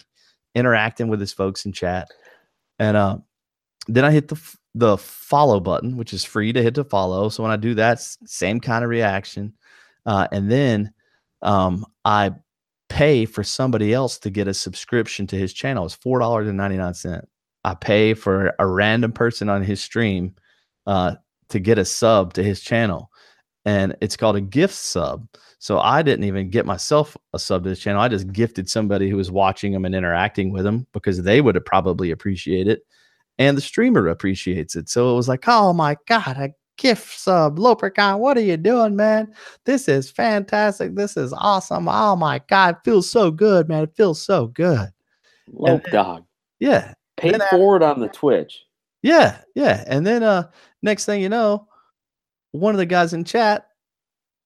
interacting with his folks in chat. And uh, then I hit the the follow button, which is free to hit to follow. So when I do that, same kind of reaction. Uh, and then um, I pay for somebody else to get a subscription to his channel. It's four dollars and ninety nine cent. I pay for a random person on his stream uh, to get a sub to his channel, and it's called a gift sub. So I didn't even get myself a sub to this channel. I just gifted somebody who was watching him and interacting with him because they would have probably appreciate it, and the streamer appreciates it. So it was like, oh my god, a gift sub, Lopercon, what are you doing, man? This is fantastic. This is awesome. Oh my god, feels so good, man. It feels so good. Lope dog. Yeah, Pay then forward on the Twitch. yeah, yeah. And then uh next thing you know, one of the guys in chat,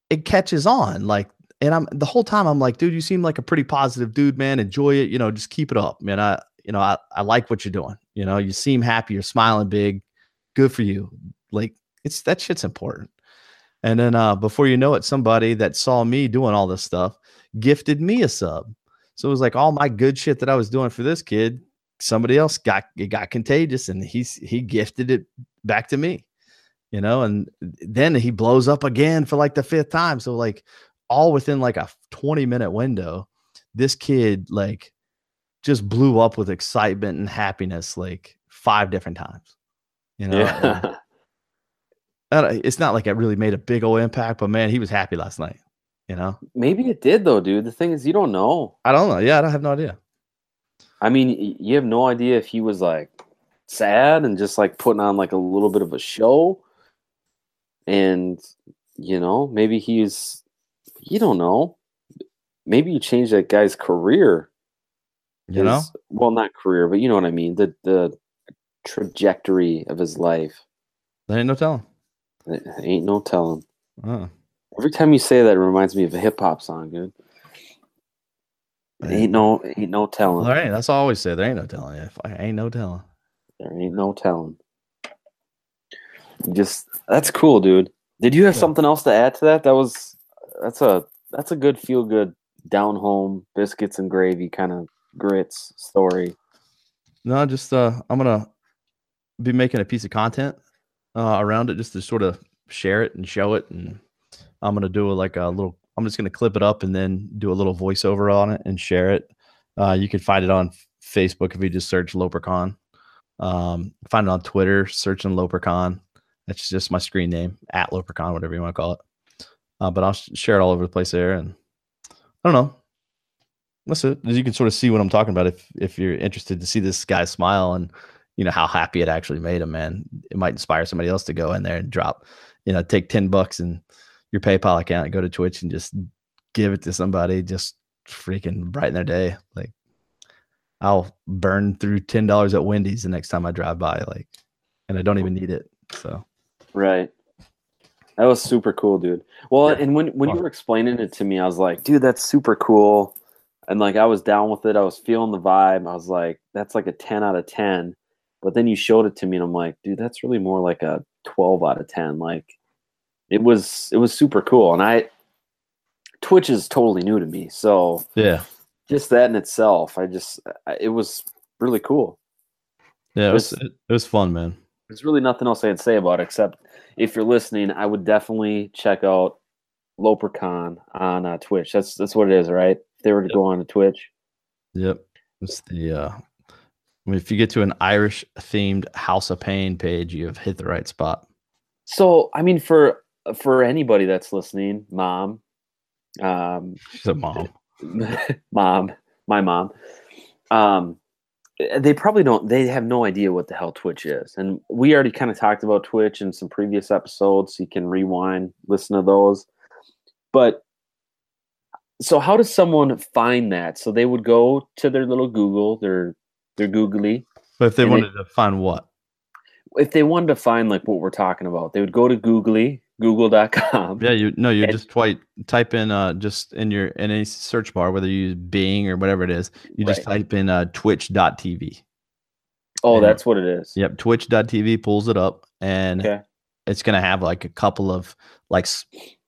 it catches on. Like, and I'm the whole time I'm like, dude, you seem like a pretty positive dude, man. Enjoy it, you know, just keep it up. Man, I you know, I, I like what you're doing. You know, you seem happy, you're smiling big. Good for you. Like it's that shit's important. And then uh before you know it, somebody that saw me doing all this stuff gifted me a sub. So it was like all my good shit that I was doing for this kid somebody else got it got contagious and he's he gifted it back to me you know and then he blows up again for like the fifth time so like all within like a 20 minute window this kid like just blew up with excitement and happiness like five different times you know Yeah. it's not like it really made a big old impact but man he was happy last night you know Maybe it did though, dude. The thing is, you don't know. i don't know yeah i don't have no idea I mean, you have no idea if he was like sad and just like putting on like a little bit of a show. And, you know, maybe he's, you don't know. Maybe you changed that guy's career. you know well, not career, but you know what I mean. The, the trajectory of his life. there ain't no telling Th- Ain't no telling. uh, Every time you say that, it reminds me of a hip hop song, dude. Ain't no, ain't no telling. all right that's all i always say there ain't no telling yeah Fuck, ain't no telling There ain't no telling. Just that's cool, dude. Did you have Yeah. something else to add to that? That was that's a that's a good feel good down home biscuits and gravy kind of grits story. No, just uh, I'm gonna be making a piece of content uh, around it just to sort of share it and show it, and I'm gonna do a, like a little. I'm just gonna clip it up and then do a little voiceover on it and share it. Uh, you can find it on Facebook if you just search Lopercon. Um, find it on Twitter, searching Lopercon. That's just my screen name at Lopercon, whatever you want to call it. Uh, but I'll share it all over the place there, and I don't know. That's it. You can sort of see what I'm talking about if if you're interested to see this guy smile and you know how happy it actually made him. Man, it might inspire somebody else to go in there and drop, you know, take ten bucks in your PayPal account and go to Twitch and just give it to somebody. Just freaking brighten their day. Like I'll burn through ten dollars at Wendy's the next time I drive by. Like, and I don't even need it. So Right. That was super cool, dude. Well, Yeah. and when when you were explaining it to me, I was like, dude, that's super cool. And like I was down with it. I was feeling the vibe. I was like, that's like a 10 out of 10. But then you showed it to me and I'm like, dude, that's really more like a 12 out of 10. Like it was it was super cool. And I Twitch is totally new to me. So yeah, just that in itself, I just I- it was really cool. yeah, it was it, was fun, man. There's really nothing else I'd say about it except if you're listening, I would definitely check out Lopercon on uh, Twitch. That's that's what it is, right? If they were to Yep. go on to Twitch. Yep. It's the uh I mean, if you get to an Irish themed House of Pain page, you have hit the right spot. So I mean, for for anybody that's listening, mom, um, She's a mom. mom, my mom, um, they probably don't they have no idea what the hell twitch is and we already kind of talked about twitch in some previous episodes so you can rewind listen to those but so how does someone find that so they would go to their little google their their googly But if they And wanted to find what? if they wanted to find like what we're talking about they would go to googly google.com Yeah, you no, you And- just twi- type in uh just in your in any search bar, whether you use Bing or whatever it is, you just Right. type in uh twitch.tv. oh and- that's what it is Yep, twitch.tv pulls it up and okay it's gonna have like a couple of like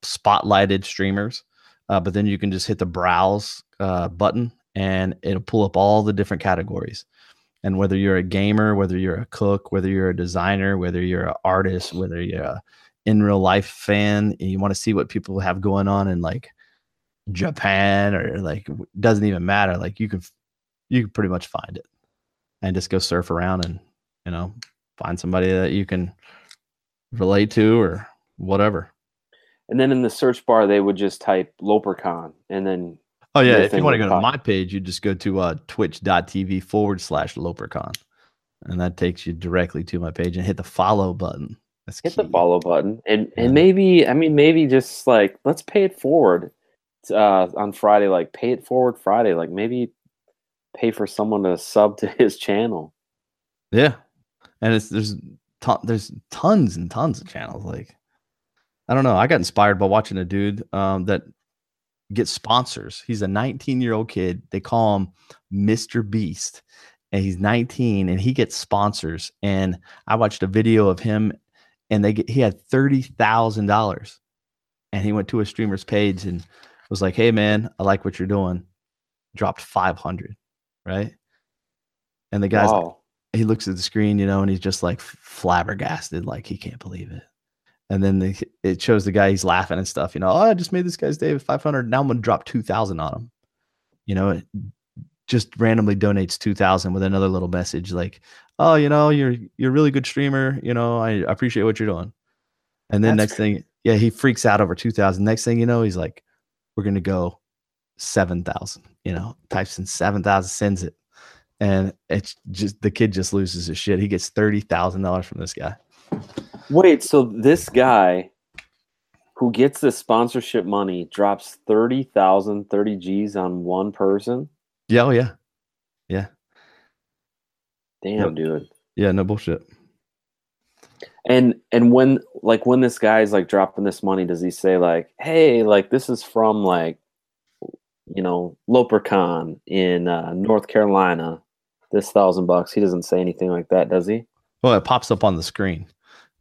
spotlighted streamers. Uh, but then you can just hit the browse uh, button and it'll pull up all the different categories. And whether you're a gamer, whether you're a cook, whether you're a designer, whether you're an artist, whether you're a in real life fan, you want to see what people have going on in like Japan or like doesn't even matter. Like you can you can pretty much find it and just go surf around and you know find somebody that you can relate to or whatever. and then in the search bar they would just type lopercon and then Oh yeah, if you want to go to my page, you just go to uh, twitch.tv forward slash Lopercon. And that takes you directly to my page and hit the follow button. That's hit the follow button and Yeah. and maybe i mean maybe just like let's pay it forward uh on friday like pay it forward friday like maybe pay for someone to sub to his channel Yeah. And it's there's ton, there's tons and tons of channels. Like I don't know. I got inspired by watching a dude um, that gets sponsors. He's a 19 year old kid. They call him Mr. Beast. And he's 19 and he gets sponsors. And I watched a video of him and they get he had thirty thousand dollars. And he went to a streamer's page and was like, Hey man, I like what you're doing. Dropped 500. Right. And the guy's wow he looks at the screen, you know, and he's just like flabbergasted, like he can't believe it. And then the, it shows the guy he's laughing and stuff, you know. Oh, I just made this guy's day with 500. Now I'm gonna drop 2,000 on him. You know, it just randomly donates 2,000 with another little message like, "Oh, you know, you're you're a really good streamer. You know, I appreciate what you're doing." And then That's next thing, yeah, he freaks out over 2,000. Next thing you know, he's like, "We're gonna go 7,000." You know, types in 7,000, sends it and it's just the kid just loses his shit. He gets thirty thousand dollars from this guy. Wait so this guy who gets this sponsorship money drops 30,000 30 G's on one person Yeah, oh yeah, Yeah. damn Yep. dude yeah, no bullshit. And and when like when this guy's like dropping this money, does he say like, "Hey, like this is from like, you know, Lopercon in uh, North Carolina, this thousand bucks." He doesn't say anything like that, does he? Well, it pops up on the screen.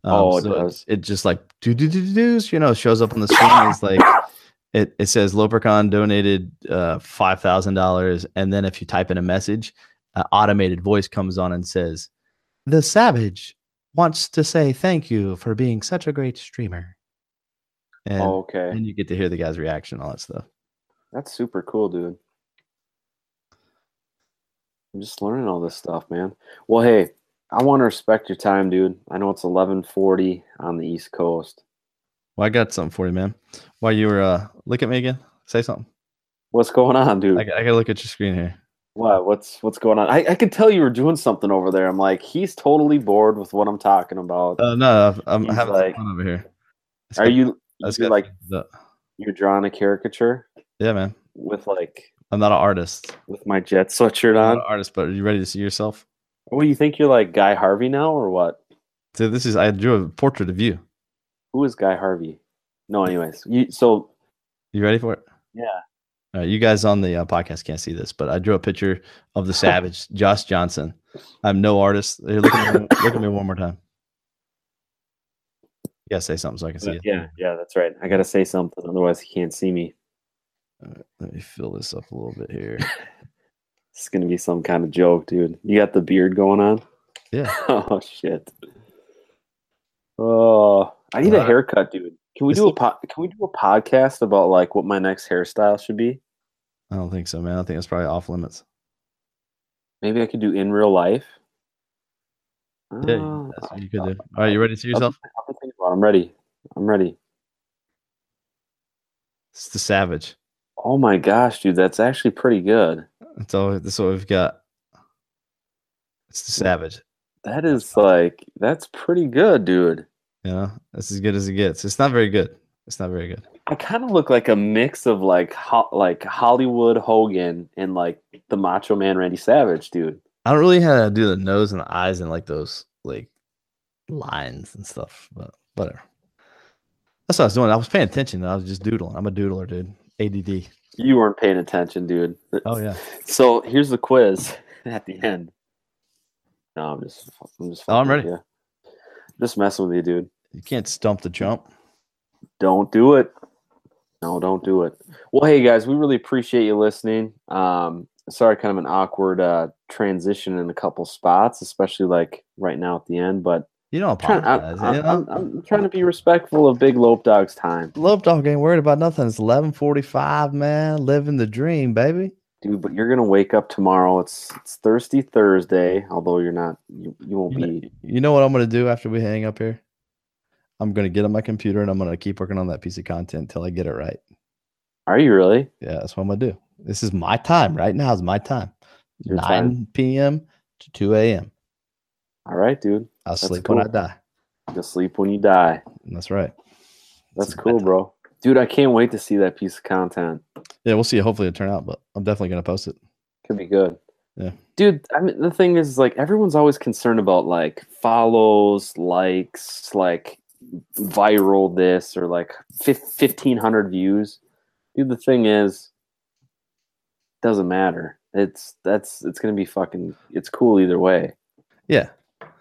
Um, Oh, it so does. It just like do do do do you know shows up on the screen. It's like it it says Lopercon donated uh, five thousand dollars, and then if you type in a message, an automated voice comes on and says, "The Savage wants to say thank you for being such a great streamer." And oh, okay, then you get to hear the guy's reaction, all that stuff. that's super cool, dude. I'm just learning all this stuff, man. Well, hey, I want to respect your time, dude. I know it's 11:40 on the East Coast. Well, I got something for you, man. While you were uh, look at me again, say something. What's going on, dude? I, got- I gotta look at your screen here. What? What's what's going on? I, I could tell you were doing something over there. I'm like, he's totally bored with what I'm talking about. Uh, no, I'm He's having like- fun over here. It's Are you it's you're like you're drawing a caricature yeah, man. with like I'm not an artist. with my jet sweatshirt I'm not on? an artist, but are you ready to see yourself? What do you think you're like Guy Harvey now or what? So this is I drew a portrait of you. Who is Guy Harvey? No, anyways. You so You ready for it? yeah. All right, you guys on the uh, podcast can't see this, but I drew a picture of the Savage, Josh Johnson. I'm no artist. Here, look at me. look at me one more time. Gotta say something so I can see it. Yeah, yeah, that's right. I gotta say something, otherwise he can't see me. All right, let me fill this up a little bit here. It's gonna be some kind of joke, dude. You got the beard going on? Yeah. Oh shit. Oh, I need a Uh, haircut, dude. Can we do a po- Can we do a podcast about like what my next hairstyle should be? I don't think so, man. I think it's probably off limits. Maybe I could do in real life. Yeah, Oh, that's what you could do. All right, you ready to see yourself? I'll be thinking about it. I'm ready. I'm ready. It's the Savage. Oh my gosh, dude, that's actually pretty good. That's all. That's what we've got. It's the Savage. That is like that's pretty good, dude. You know, that's as good as it gets. It's not very good. It's not very good. I kind of look like a mix of like ho- like Hollywood Hogan and like the Macho Man Randy Savage, dude. I don't really have to do the nose and the eyes and like those like lines and stuff, but whatever. That's what I was doing. I was paying attention. I was just doodling. I'm a doodler, dude. ADD. You weren't paying attention, dude. Oh yeah. So here's the quiz at the end. No, I'm just, I'm just. Oh, I'm ready. Yeah. Just messing with you, dude. You can't stump the jump. Don't do it. No, don't do it. Well, hey guys, we really appreciate you listening. Um, sorry, kind of an awkward uh, transition in a couple spots, especially like right now at the end. But You don't apologize. I, you know? I'm, I'm trying to be respectful of Big Lope Dog's time, Love dog ain't worried about nothing. It's eleven forty five, man. Living the dream, baby. dude. But you're gonna wake up tomorrow. It's it's Thirsty Thursday. Although you're not, you, you won't You know, be. you know what I'm gonna do after we hang up here? I'm gonna get on my computer and I'm gonna keep working on that piece of content until I get it right. Are you really? Yeah, that's what I'm gonna do. This is my time. Right now is my time. Your 9 time. p.m. to 2 a.m. All right, dude. I'll That's sleep when I die. You'll sleep when you die. That's right. That's cool, bro. Dude, I can't wait to see that piece of content. Yeah, we'll see. Hopefully it'll turn out, but I'm definitely gonna post it. Could be good. Yeah. Dude, I mean the thing is like everyone's always concerned about like follows, likes, like viral this or like fif- 1500 views. Dude, the thing is doesn't matter. It's that's it's going to be fucking it's cool either way. Yeah.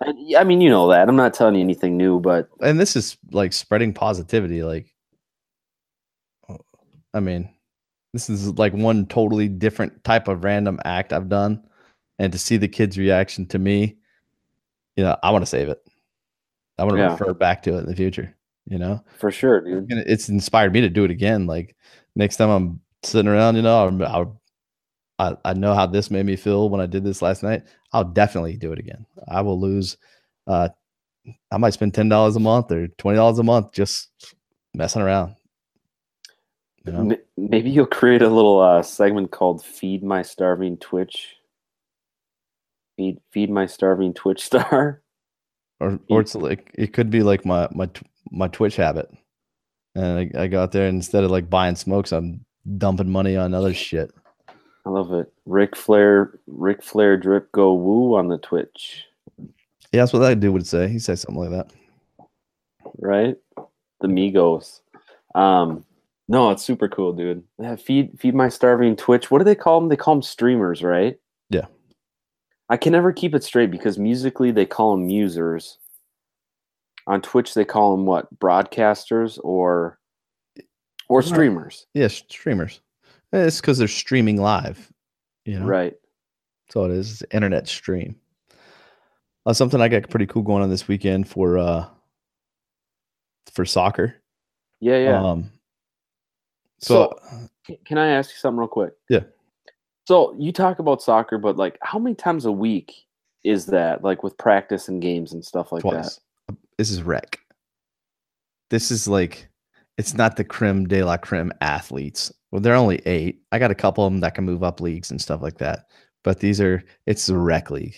And, I mean, you know that. I'm not telling you anything new, but And this is like spreading positivity. Like, I mean, this is like one totally different type of random act I've done. And to see the kids' reaction to me, you know, I want to save it. I want to Yeah. refer back to it in the future, you know? for sure, dude. and it's inspired me to do it again. Like next time I'm sitting around, you know, I'm, I'll, I I know how this made me feel when I did this last night. I'll definitely do it again. I will lose. Uh, I might spend ten dollars a month or twenty dollars a month just messing around. You know, Maybe you'll create a little uh, segment called "Feed My Starving Twitch." Feed, feed my starving Twitch star. or or it's like it could be like my my my Twitch habit, and I, I go out there and instead of like buying smokes, I'm dumping money on other shit. I love it. Ric Flair, Ric Flair drip go woo on the Twitch, Yeah, that's what that dude would say. He says something like that. right? The Migos. Um, no, it's super cool, dude. Yeah, feed feed my starving Twitch. What do they call them? They call them streamers, right? Yeah. I can never keep it straight because Musical.ly they call them musers. On Twitch they call them what? Broadcasters or or streamers, Yeah, streamers. It's because they're streaming live. You know, right? That's all it is. It's internet stream. Uh, something I got pretty cool going on this weekend for uh for soccer. Yeah, yeah. Um so, C- Can I ask you something real quick? Yeah. So you talk about soccer, but like, how many times a week is that? Like with practice and games and stuff like that. This is rec. This is like it's not the creme de la creme athletes. Well, they're only eight. I got a couple of them that can move up leagues and stuff like that. But these are it's the rec league.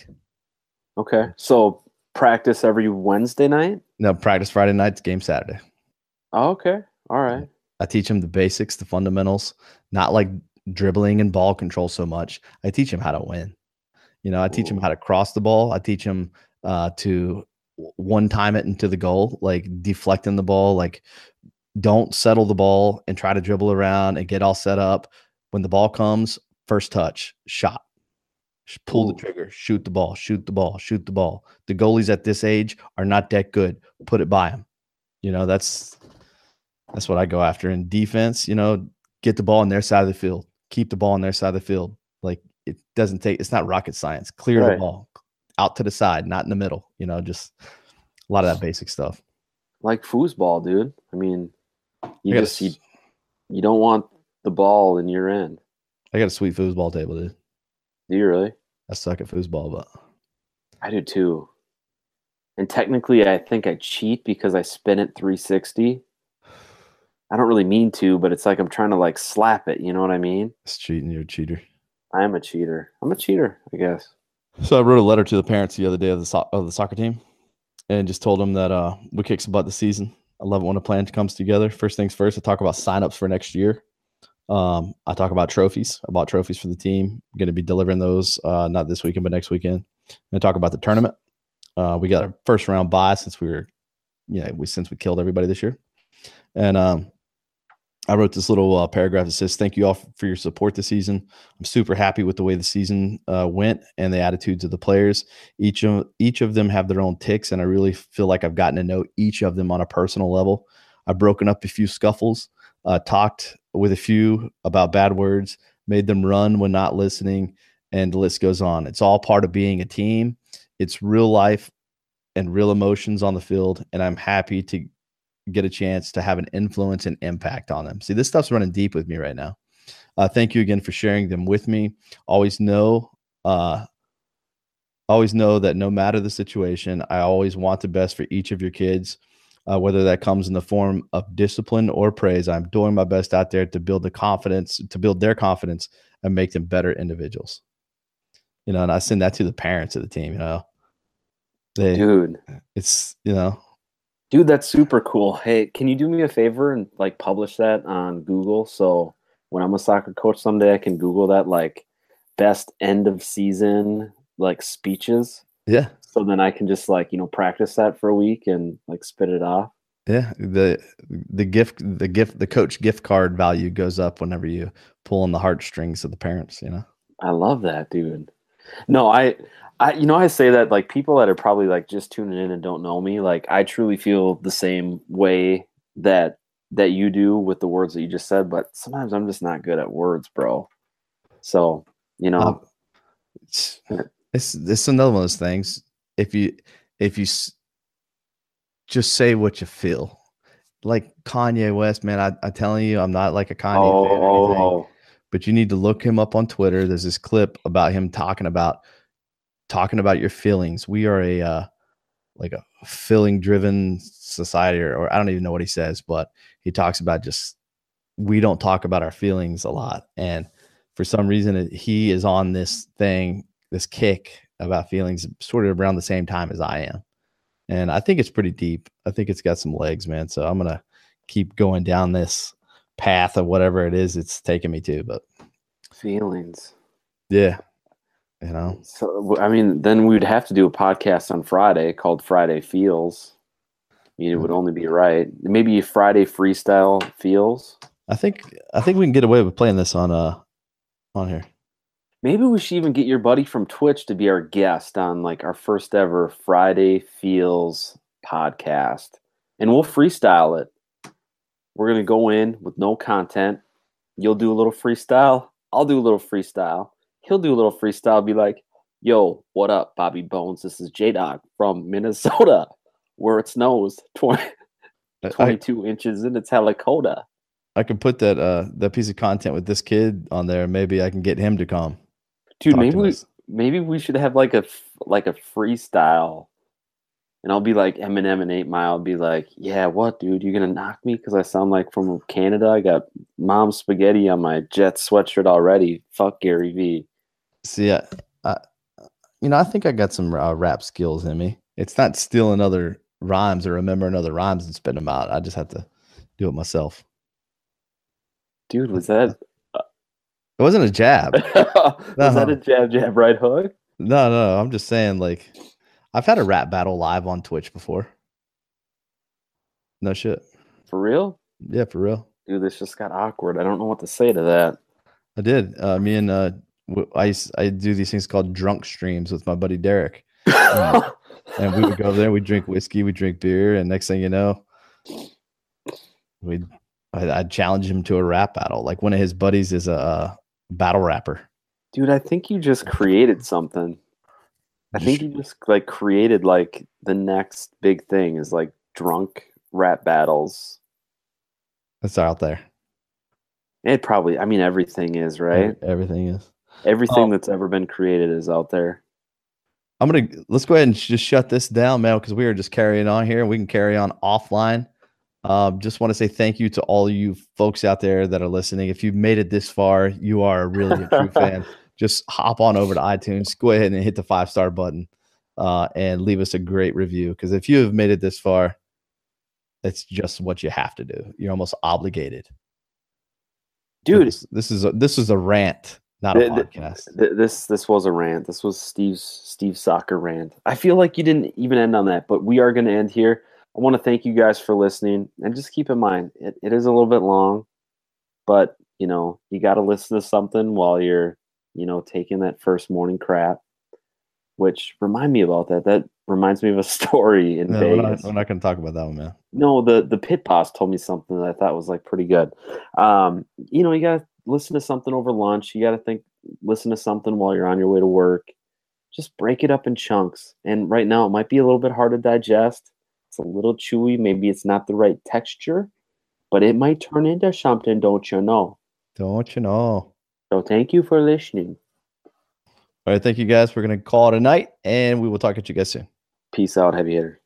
Okay. So practice every Wednesday night. No practice Friday nights, game Saturday. Oh, okay. All right. I teach them the basics, the fundamentals, not like dribbling and ball control so much. I teach them how to win. You know, I teach them how to cross the ball. I teach them uh, to one time it into the goal, like deflecting the ball, like don't settle the ball and try to dribble around and get all set up. When the ball comes, first touch, shot. Pull the trigger, shoot the ball, shoot the ball, shoot the ball. The goalies at this age are not that good. Put it by them. You know, that's that's what I go after. In defense, you know, get the ball on their side of the field, keep the ball on their side of the field. Like it doesn't take, it's not rocket science. Clear the ball out to the side, not in the middle. You know, just a lot of that basic stuff. Like foosball, dude. I mean, you I got, a, just you, you don't want the ball in your end. I got a sweet foosball table, dude. Do you really? I suck at foosball, but I do too. And technically, I think I cheat because I spin it 360. I don't really mean to, but it's like I'm trying to like slap it. You know what I mean? it's cheating. You're a cheater. I am a cheater. I'm a cheater, I guess. So I wrote a letter to the parents the other day of the so- of the soccer team, and just told them that uh, we kicked some butt this season. I love it when a plan comes together. First things first, I talk about signups for next year. Um, I talk about trophies. I bought trophies for the team. I'm going to be delivering those uh, not this weekend, but next weekend. I talk about the tournament. Uh, we got a first round bye since we were, you know, we since we killed everybody this year, and um, I wrote this little uh, paragraph that says, "Thank you all for your support this season. I'm super happy with the way the season uh, went and the attitudes of the players. Each of each of them have their own ticks, and I really feel like I've gotten to know each of them on a personal level. I've broken up a few scuffles, uh, talked with a few about bad words, made them run when not listening, and the list goes on. It's all part of being a team. It's real life and real emotions on the field, and I'm happy to get a chance to have an influence and impact on them. See, this stuff's running deep with me right now. Uh, thank you again for sharing them with me. Always know, uh, always know that no matter the situation, I always want the best for each of your kids. Uh, whether that comes in the form of discipline or praise, I'm doing my best out there to build the confidence, to build their confidence, and make them better individuals. You know, and I send that to the parents of the team. You know, they, dude, it's you know, Dude, that's super cool. Hey, can you do me a favor and like publish that on Google so when I'm a soccer coach someday I can Google that like best end of season like speeches. Yeah. So then I can just like, you know, practice that for a week and like spit it off. Yeah. The the gift the gift the coach gift card value goes up whenever you pull on the heartstrings of the parents, you know. I love that, dude. No, I I, you know, I say that like people that are probably like just tuning in and don't know me, like I truly feel the same way that that you do with the words that you just said. But sometimes I'm just not good at words, bro. So you know, um, it's, it's it's another one of those things. If you if you s- just say what you feel, like Kanye West, man, I, I'm telling you, I'm not like a Kanye oh, fan or anything, oh. but you need to look him up on Twitter. There's this clip about him talking about talking about your feelings. We are a uh, like a feeling driven society, or, or I don't even know what he says, but he talks about just we don't talk about our feelings a lot, and for some reason he is on this thing, this kick about feelings, sort of around the same time as I am, and I think it's pretty deep. I think it's got some legs, man. So I'm gonna keep going down this path of whatever it is it's taking me to, but feelings. Yeah, you know? So i mean then we would have to do a podcast on friday called friday feels. I mean it would only be right. Maybe friday freestyle feels. I think i think we can get away with playing this on uh on here. Maybe we should even get your buddy from twitch to be our guest on like our first ever friday feels podcast. And we'll freestyle it. We're gonna go in with no content. You'll do a little freestyle. I'll do a little freestyle he'll do a little freestyle, be like, "Yo, what up, Bobby Bones? This is J Dog from Minnesota, where it snows 20, 22 I, inches and it's Helicota." I can put that uh that piece of content with this kid on there. Maybe I can get him to come. Dude, maybe we us. maybe we should have like a like a freestyle and I'll be like Eminem and Eight Mile. I'll be like, yeah, what, dude? You gonna knock me because I sound like from Canada? I got mom spaghetti on my jet sweatshirt already. Fuck Gary Vee. See, I, I, you know, I think I got some uh, rap skills in me. It's not stealing other rhymes or remembering other rhymes and spit them out. I just have to do it myself. Dude, was that? It wasn't a jab. was uh-huh. that a jab, jab, right hook? No, no. I'm just saying, like, I've had a rap battle live on Twitch before. No shit. For real? Yeah, for real. Dude, this just got awkward. I don't know what to say to that. I did. Uh, me and uh, I I do these things called drunk streams with my buddy Derek, um, and we would go there. We drink whiskey, we drink beer, and next thing you know, we I'd challenge him to a rap battle. Like one of his buddies is a, a battle rapper. Dude, I think you just created something. I think you just like created like the next big thing is like drunk rap battles. That's out there. It probably, I mean, everything is right. Everything is. Everything um, that's ever been created is out there. I'm gonna let's go ahead and just shut this down, Mel, because we are just carrying on here. We can carry on offline. Um, just want to say thank you to all you folks out there that are listening. If you've made it this far, you are a really a true fan. just hop on over to iTunes, go ahead and hit the five star button, uh, and leave us a great review. Because if you have made it this far, it's just what you have to do. You're almost obligated, dude. This, this is a, this is a rant, not a The- the- podcast. Th- this this was a rant. This was Steve's Steve's soccer rant. I feel like you didn't even end on that, but we are going to end here. I want to thank you guys for listening, and just keep in mind it, it is a little bit long, but you know you got to listen to something while you're you know taking that first morning crap. Which remind me about that. That reminds me of a story in No, we're Vegas. not, we're not going to talk about that one, man. No, the the pit boss told me something that I thought was like pretty good. Um, you know, you gotta listen to something over lunch. You gotta think, listen to something while you're on your way to work. Just break it up in chunks. And right now, it might be a little bit hard to digest. It's a little chewy. Maybe it's not the right texture, but it might turn into something. Don't you know? Don't you know? So thank you for listening. All right, thank you guys. We're going to call it a night, and we will talk at you guys soon. Peace out, heavy hitter.